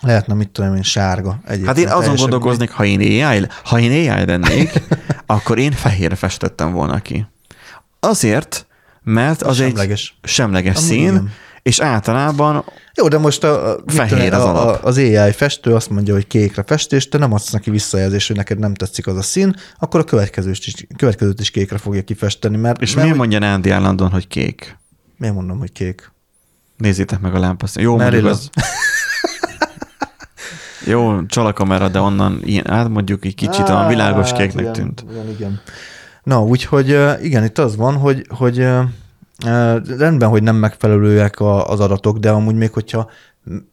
lehetne, mit tudom én, sárga. Egyébként Hát én azon gondolkoznék, ha én AI, ha én AI lennék, akkor én fehérre festettem volna ki. Azért, mert az Semleges. egy semleges Amúgy szín, igen. És általában Jó, de most a, Fehér az a, az AI festő azt mondja, hogy kékre festés, te nem adsz neki visszajelzést, hogy neked nem tetszik az a szín, akkor a következőt is, következőt is kékre fogja kifesteni. Mert, és mert miért mondja Andy állandóan, hogy kék? miért mondom, hogy kék? Nézzétek meg a lámpaszín. Jó, Mert mondjuk az... Jó, csal a kamera, de onnan ilyen, hát mondjuk egy kicsit a világos kéknek tűnt. Igen, igen. Na, úgyhogy igen, itt az van, hogy, hogy rendben, hogy nem megfelelőek az adatok, de amúgy még hogyha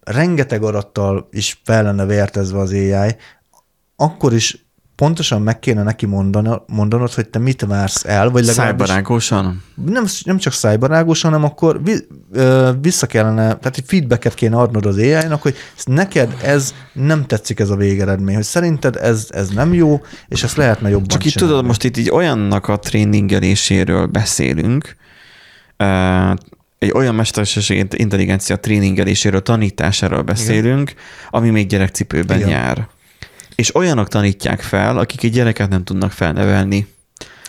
rengeteg adattal is fel lenne vértezve az AI, akkor is pontosan meg kéne neki mondani, mondanod, hogy te mit vársz el, vagy legalábbis Szájbarágósan? nem, nem csak szájbarágos, hanem akkor vi, ö, vissza kellene, tehát egy feedbacket kéne adnod az AI-nak, hogy neked ez nem tetszik ez a végeredmény, hogy szerinted ez, ez nem jó, és ezt lehetne jobban Csak itt tudod, most itt így olyannak a tréningeléséről beszélünk, egy olyan mesterséges intelligencia tréningeléséről, tanításáról beszélünk, ami még gyerekcipőben Igen. jár. És olyanok tanítják fel, akik egy gyereket nem tudnak felnevelni.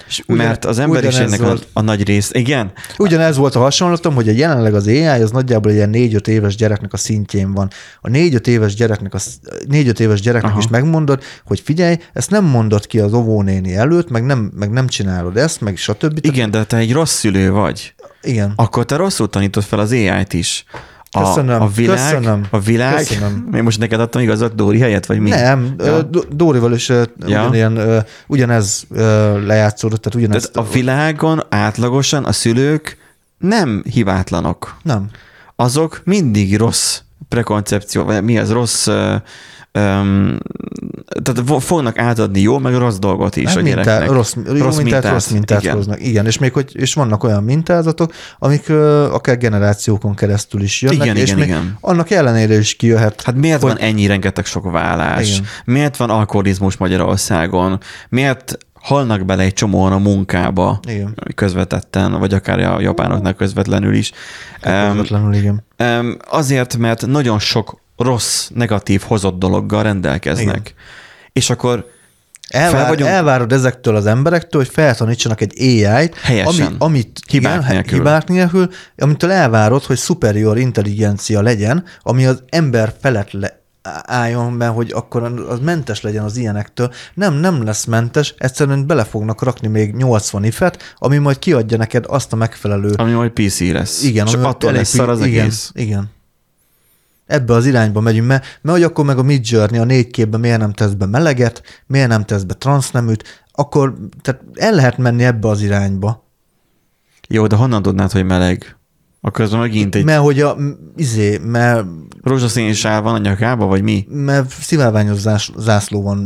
És Ugyan- mert az emberiségnek a, a nagy rész, igen, Ugyanez volt a hasonlatom, hogy a jelenleg az AI az nagyjából ilyen 4-5 éves gyereknek a szintjén van. A 4-5 éves gyereknek, a, 4-5 éves gyereknek Aha. is megmondod, hogy figyelj, ezt nem mondod ki az óvónéni előtt, meg nem, meg nem csinálod ezt, meg stb. igen, de te egy rossz szülő vagy. Igen. akkor te rosszul tanítod fel az AI-t is. A, Köszönöm, a világ, köszönöm, a világ, köszönöm. én most neked adtam igazat Dóri helyett, vagy mi? Nem, Ja. Dórival is ja. ugyanilyen, ugyanez lejátszódott, tehát ugyanez. Tehát a világon átlagosan a szülők nem hibátlanok. Nem. Azok mindig rossz prekoncepció, vagy mi az rossz, öm, tehát fo- fognak átadni jó, meg rossz dolgot is Hát a mintá, gyereknek. rossz, rossz, jó mintát, rossz mintát igen. hoznak. Igen, és még hogy, és vannak olyan mintázatok, amik ö, akár generációkon keresztül is jönnek, Igen, és igen, még igen. annak ellenére is kijöhet. Hát miért hogy, van ennyi rengeteg sok vállás? Igen. Miért van alkoholizmus Magyarországon? Miért halnak bele egy csomóan a munkába Igen. közvetetten, vagy akár a japánoknak közvetlenül is? Em, Közvetlenül, igen. em, azért, mert nagyon sok rossz, negatív hozott dologgal rendelkeznek. Igen. És akkor Elvár, fel vagyunk- elvárod ezektől az emberektől, hogy feltanítsanak egy AI-t, Helyesen. ami, amit Hibák igen, nélkül. hibák nélkül, amitől elvárod, hogy superior intelligencia legyen, ami az ember felett le, álljon be, hogy akkor az mentes legyen az ilyenektől. Nem, nem lesz mentes, egyszerűen bele fognak rakni még 80 ifet, ami majd kiadja neked azt a megfelelő ami majd PC lesz. igen, és ami attól lesz szar az igen, egész. Igen. Ebbe az irányba megyünk, mert, mert hogy akkor meg a Mid Journey a négy képben miért nem tesz be meleget, miért nem tesz be transzneműt, akkor tehát el lehet menni ebbe az irányba. Jó, de honnan tudnád, hogy meleg? Akkor ez megint egy Mert hogy a, izé, mert, rózsaszín sár van a nyakába, vagy mi? mert szivárványos zás, zászló van,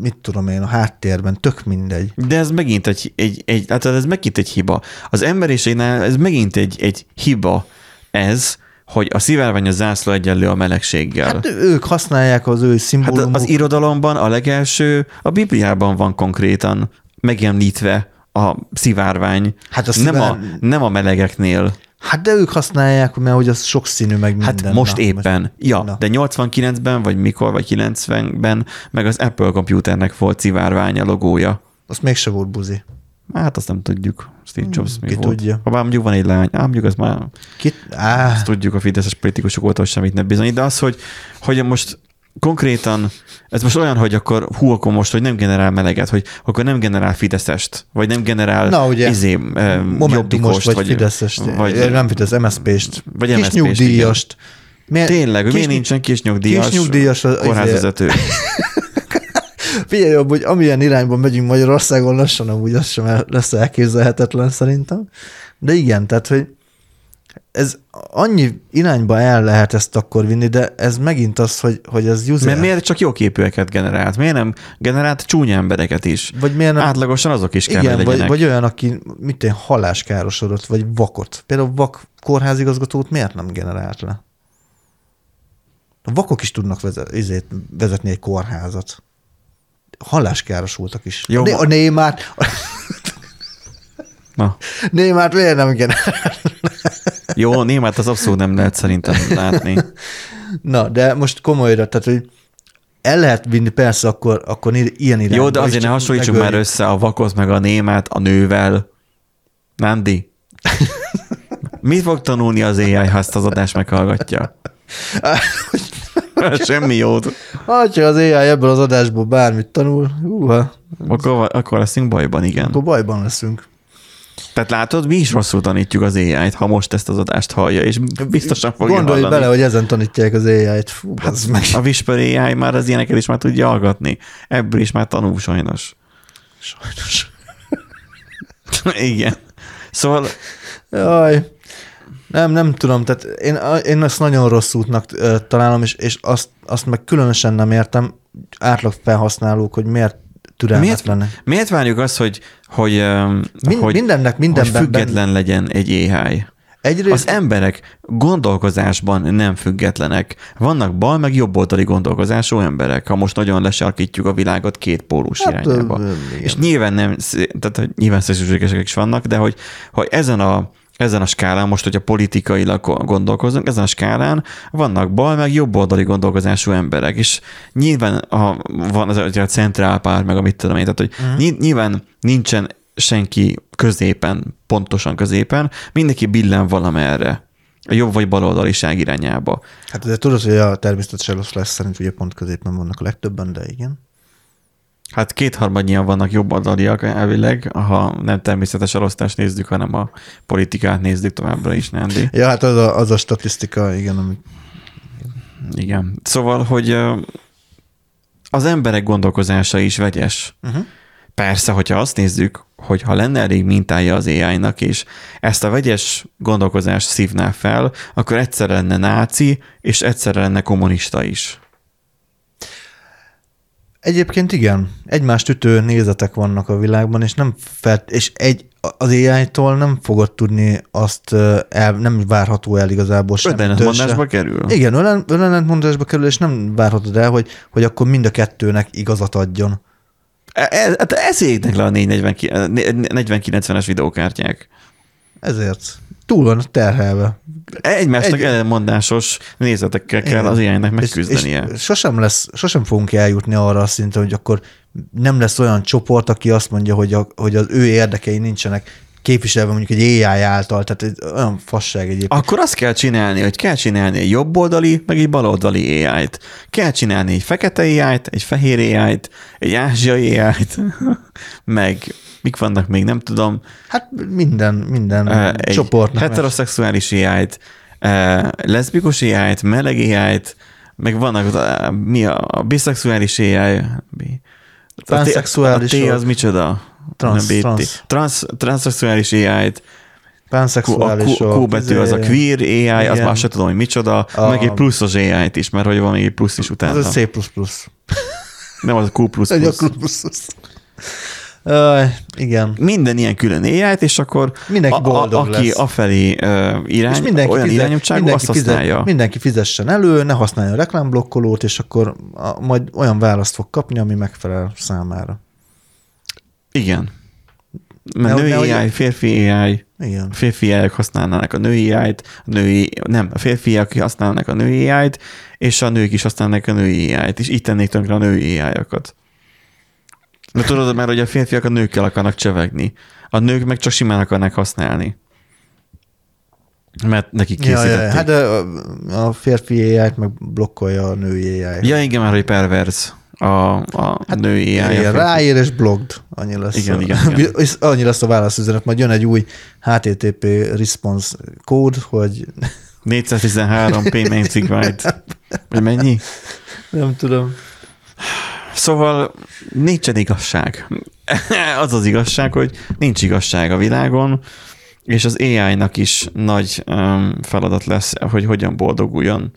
mit tudom én, a háttérben, tök mindegy. De ez megint egy, egy, egy hát ez megint egy hiba. Az emberiségnál ez megint egy, egy hiba ez, hogy a szivárvány a zászló egyenlő a melegséggel. Hát ők használják az ő Hát szimbólumok. az irodalomban a legelső, a Bibliában van konkrétan megemlítve a szivárvány. Hát a nem, a, szivár- nem a melegeknél. Hát de ők használják, mert hogy az sokszínű meg minden. Hát most Na, éppen. Ja, na. de 89-ben, vagy mikor, vagy 90-ben meg az Apple computernek volt szivárványa logója. Azt mégse volt buzi. Hát azt nem tudjuk. Steve Jobs mi ki volt. tudja. Ha bár mondjuk van egy lány, ám mondjuk az már Kit? Á, Azt tudjuk a fideszes politikusok óta, hogy semmit nem bizonyít, de az, hogy, hogy most konkrétan, ez most olyan, hogy akkor hú, akkor most, hogy nem generál meleget, hogy akkor nem generál Fideszest, vagy nem generál Na, ugye, izé, jobbikost, vagy, vagy Fideszest, vagy, nem Fidesz, MSZP-st, Vagy kis MSZP-st, nyugdíjast. Miért, Tényleg, kis, miért nincsen kis nyugdíjas, kis nyugdíjas kórházvezető? Figyelj hogy amilyen irányban megyünk Magyarországon, lassan amúgy az sem el- lesz elképzelhetetlen szerintem. De igen, tehát, hogy ez annyi irányba el lehet ezt akkor vinni, de ez megint az, hogy, hogy ez user. Mert miért csak jó képűeket generált? Miért nem generált csúnya embereket is? Vagy miért nem- Átlagosan azok is kell, Igen, vagy, vagy olyan, aki mit én, haláskárosodott, vagy vakot. Például vak kórházigazgatót miért nem generált le? A vakok is tudnak vezet, izét, vezetni egy kórházat. Halláskárosultak is. Jó, a, a Némát, Na, Némát miért nem generált? jó, német az abszolút nem lehet szerintem látni. Na, de most komolyra, tehát, hogy el lehet vinni persze akkor, akkor ilyen irányba. Jó, de azért ne hasonlítsuk már megöljük. össze a vakot meg a német a nővel. Nandi? Mit fog tanulni az AI, ha ezt az adást meghallgatja? Semmi jót. Ha az AI ebből az adásból bármit tanul, húha, Akkor, akkor leszünk bajban, igen. akkor bajban leszünk. Tehát látod, mi is rosszul tanítjuk az AI-t, ha most ezt az adást hallja, és biztosan fogja Gondolj hallani. bele, hogy ezen tanítják az AI-t. Fú, Hát meg. A Whisper AI már az ilyeneket is már tudja hallgatni. Ebből is már tanul sajnos. Sajnos. Igen. Szóval Jaj. Nem, nem tudom, tehát én, én ezt nagyon rossz útnak találom, és, és azt, azt meg különösen nem értem átlag felhasználók, hogy miért miért, türelmetlenek. miért várjuk azt, hogy, hogy, Min- hogy, mindennek, hogy mindenben független legyen egy AI? Egyrészt, Az emberek gondolkozásban nem függetlenek. Vannak bal meg jobb oldali gondolkozású emberek, ha most nagyon lesarkítjuk a világot két pólus Hát, irányába. igen. És nyilván nem, tehát hogy nyilván szélsőségesek is vannak, de hogy, hogy ezen a ezen a skálán, most, hogyha politikailag gondolkozunk, ezen a skálán vannak bal, meg jobb oldali gondolkozású emberek, és nyilván a, van az a centrálpár, meg amit tudom én, tehát hogy uh-huh. nyilván nincsen senki középen, pontosan középen, mindenki billen valamerre, a jobb vagy baloldaliság irányába. hát de tudod, hogy a természetes eloszlás szerint ugye pont középen vannak a legtöbben, de igen. Hát kétharmadnyian vannak jobboldaliak elvileg, ha nem természetes elosztást nézzük, hanem a politikát nézzük továbbra is, Nandi. Ja, hát az a, az a statisztika, igen, ami Igen. Szóval, hogy az emberek gondolkozása is vegyes. Uh-huh. Persze, hogyha azt nézzük, hogy ha lenne elég mintája az AI-nak, és ezt a vegyes gondolkozást szívná fel, akkor egyszer lenne náci, és egyszer lenne kommunista is. Egyébként igen, egymást ütő nézetek vannak a világban, és nem felt, és egy, az AI-tól nem fogod tudni azt, el, nem várható el igazából sem. Ötlenetmondásba kerül. Igen, önellentmondásba kerül, és nem várhatod el, hogy, hogy akkor mind a kettőnek igazat adjon. E- e- Hát ez le a 40-90-es videókártyák. Ezért túl van terhelve. Egymásnak Egy- ellenmondásos nézetekkel kell Igen. az ilyennek És, megküzdenie. és sosem, lesz, sosem fogunk eljutni arra a szintre, hogy akkor nem lesz olyan csoport, aki azt mondja, hogy, a, hogy az ő érdekei nincsenek képviselve mondjuk egy AI által, tehát egy olyan fasság egyébként. Akkor azt kell csinálni, hogy kell csinálni egy jobboldali, meg egy baloldali AI-t. Kell csinálni egy fekete AI-t, egy fehér AI-t, egy ázsiai AI-t, meg mik vannak még, nem tudom, Hát minden, minden egy csoportnak. más. heteroszexuális AI-t, eh, leszbikus AI-t, meleg AI-t, meg vannak, mi a, a biszexuális AI, mi? A Transzexuálisok. A T az micsoda? Nem BT. transz. Transz, transzexuális AI-t, a Panszexuálisok. Q, Q betű az a queer AI, az igen. már se tudom, hogy micsoda, A- meg egy pluszos AI-t is, mert hogy van még egy plusz is utána. Az a C++. Nem az a Q plusz Egy a plusz. plusz. Uh, igen. Minden ilyen külön AI-t, és akkor Mindenki a, boldog a, aki lesz. afelé uh, irány, És mindenki, olyan fizet, mindenki, azt használja. fizet, mindenki fizessen elő, ne használja a reklámblokkolót, és akkor a, majd olyan választ fog kapni, ami megfelel számára. Igen. Mert Nehogy- női nehogy- AI, férfi AI, Igen. a férfiak használnának a női AI-t, a női, nem, a férfiak használnak a női AI-t, és a nők is használnak a női AI-t, és így tennék tönkre a női AI-okat. De tudod, mert hogy a férfiak a nőkkel akarnak csevegni. A nők meg csak simán akarnak használni. Mert nekik Ja, ja, készítették. ja. Hát a, a férfi ai meg blokkolja a női AI. Ja, igen, már hogy perverz a, a hát, női AI. Ráír és blogd. Annyi lesz, Igen, a, igen, igen. annyi lesz a válaszüzenet. Majd jön egy új HTTP response kód, hogy 413 payment byte. Vagy mennyi? nem tudom. Szóval nincsen igazság. az az igazság, hogy nincs igazság a világon, és az AI-nak is nagy um, feladat lesz, hogy hogyan boldoguljon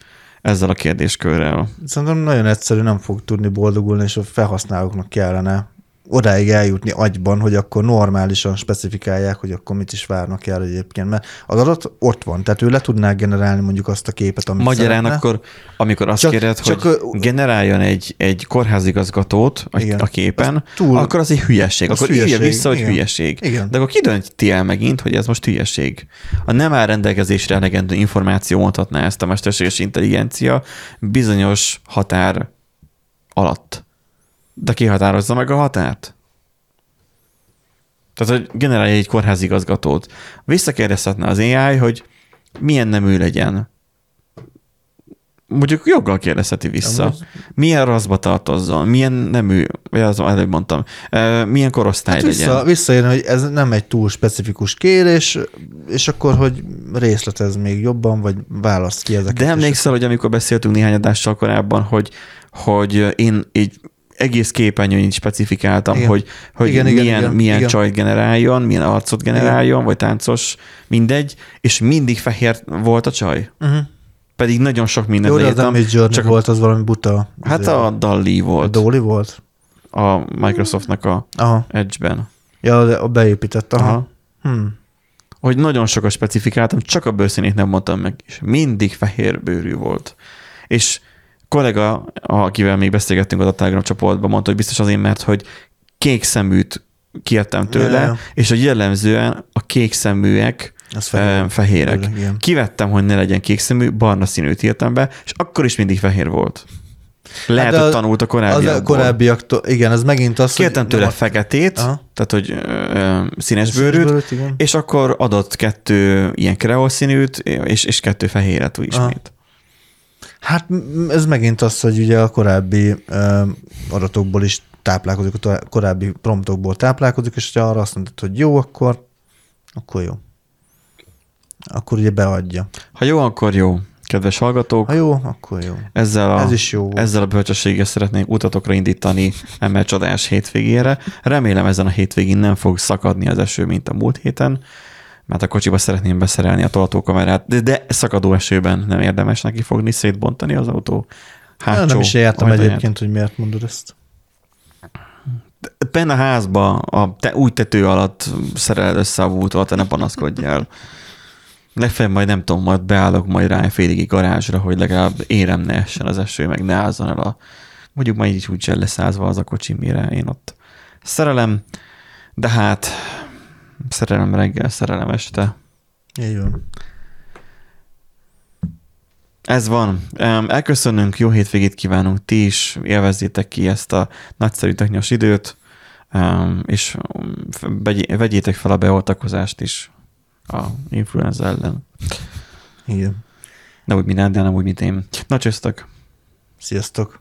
ezzel a kérdéskörrel. Szerintem nagyon egyszerű, nem fog tudni boldogulni, és a felhasználóknak kellene odáig eljutni agyban, hogy akkor normálisan specifikálják, hogy akkor mit is várnak el egyébként, mert az adat ott van, tehát ő le tudná generálni mondjuk azt a képet, amit Magyarán szeretne. akkor, amikor azt Csak- kéred, csak, hogy ö, generáljon egy, egy kórházigazgatót a, Igen. a képen, Az túl- akkor az egy hülyeség. az Akkor írja hülyeség, vissza, hogy igen. hülyeség. Igen. De akkor ki dönti el megint, hogy ez most hülyeség? A nem áll rendelkezésre elegendő információ mondhatná ezt a mesterséges intelligencia bizonyos határ alatt. De ki határozza meg a határt? Tehát, hogy generálja egy kórházigazgatót. Visszakérdezhetne az AI, hogy milyen nemű legyen. Mondjuk joggal kérdezheti vissza. Milyen raszba tartozzon, milyen nemű, vagy az előbb mondtam, milyen korosztály Hát legyen. vissza, visszajön, hogy ez nem egy túl specifikus kérés, és akkor, hogy részletez még jobban, vagy választ ki ezeket. De emlékszel, hogy amikor beszéltünk néhány adással korábban, hogy, hogy én egy egész képernyőn specifikáltam, Igen. hogy, hogy Igen, milyen, igen, igen, milyen igen. csajt generáljon, milyen arcot generáljon, vagy táncos, mindegy, és mindig fehér volt a csaj. Uh-huh. Pedig nagyon sok mindent Jó, leírtam, Journey csak volt, az valami buta. Hát a Dalli a volt Dolly volt? a Microsoftnak a Aha. Edge-ben. Ja, de a beépített, aha. Aha. Hmm. Hogy nagyon sokat specifikáltam, csak a bőrszínét nem mondtam meg, és mindig fehér bőrű volt. És kollega, akivel még beszélgettünk az a Telegram csoportban, mondta, hogy biztos azért, mert hogy kék szeműt kértem tőle, ja. és hogy jellemzően a kék szeműek Az fehér. fehér. fehérek. Igen. Kivettem, hogy ne legyen kék szemű, barna színűt írtam be, és akkor is mindig fehér volt. Lehet, Hát hogy a- tanult a Az korábbiakból. a korábbiaktól, igen, ez megint az, Kértem hogy tőle a- feketét, Aha. tehát hogy ö, ö, színes bőrűt, bőrűt, és akkor adott kettő ilyen kreol színűt, és, és kettő fehéret úgy Aha. Hát ez megint az, hogy ugye a korábbi ö, adatokból is táplálkozik, a korábbi promptokból táplálkozik, és ha arra azt mondod, hogy jó, akkor, akkor jó. Akkor ugye beadja. Ha jó, akkor jó. Kedves hallgatók, Ha jó, akkor jó. ezzel a, Ez is jó ezzel a bölcsességgel szeretnék utatokra indítani eme csodás hétvégére. Remélem ezen a hétvégén nem fog szakadni az eső, mint a múlt héten, mert a kocsiba szeretném beszerelni a tolatókamerát, de, de szakadó esőben nem érdemes neki fogni szétbontani az autó hátsó nem is értem ajtaját. egyébként, hogy miért mondod ezt. benne a házba, a te, úgy tető alatt szereled össze a vútól, te ne panaszkodjál. Legfeljebb majd nem tudom, majd beállok majd rá egy félig garázsra, hogy legalább érem ne essen az eső, meg ne ázzon el a... Mondjuk majd így úgy leszázva az a kocsi, mire én ott szerelem, de hát szerelem reggel, szerelem este. Így van. Ez van. Elköszönünk, jó hétvégét kívánunk ti is, élvezzétek ki ezt a nagyszerű technikus időt, és vegy- vegyétek fel a beoltakozást is a influenza ellen. Igen. Ne úgy, mint de nem úgy, mint én. Na, csöztök! Sziasztok!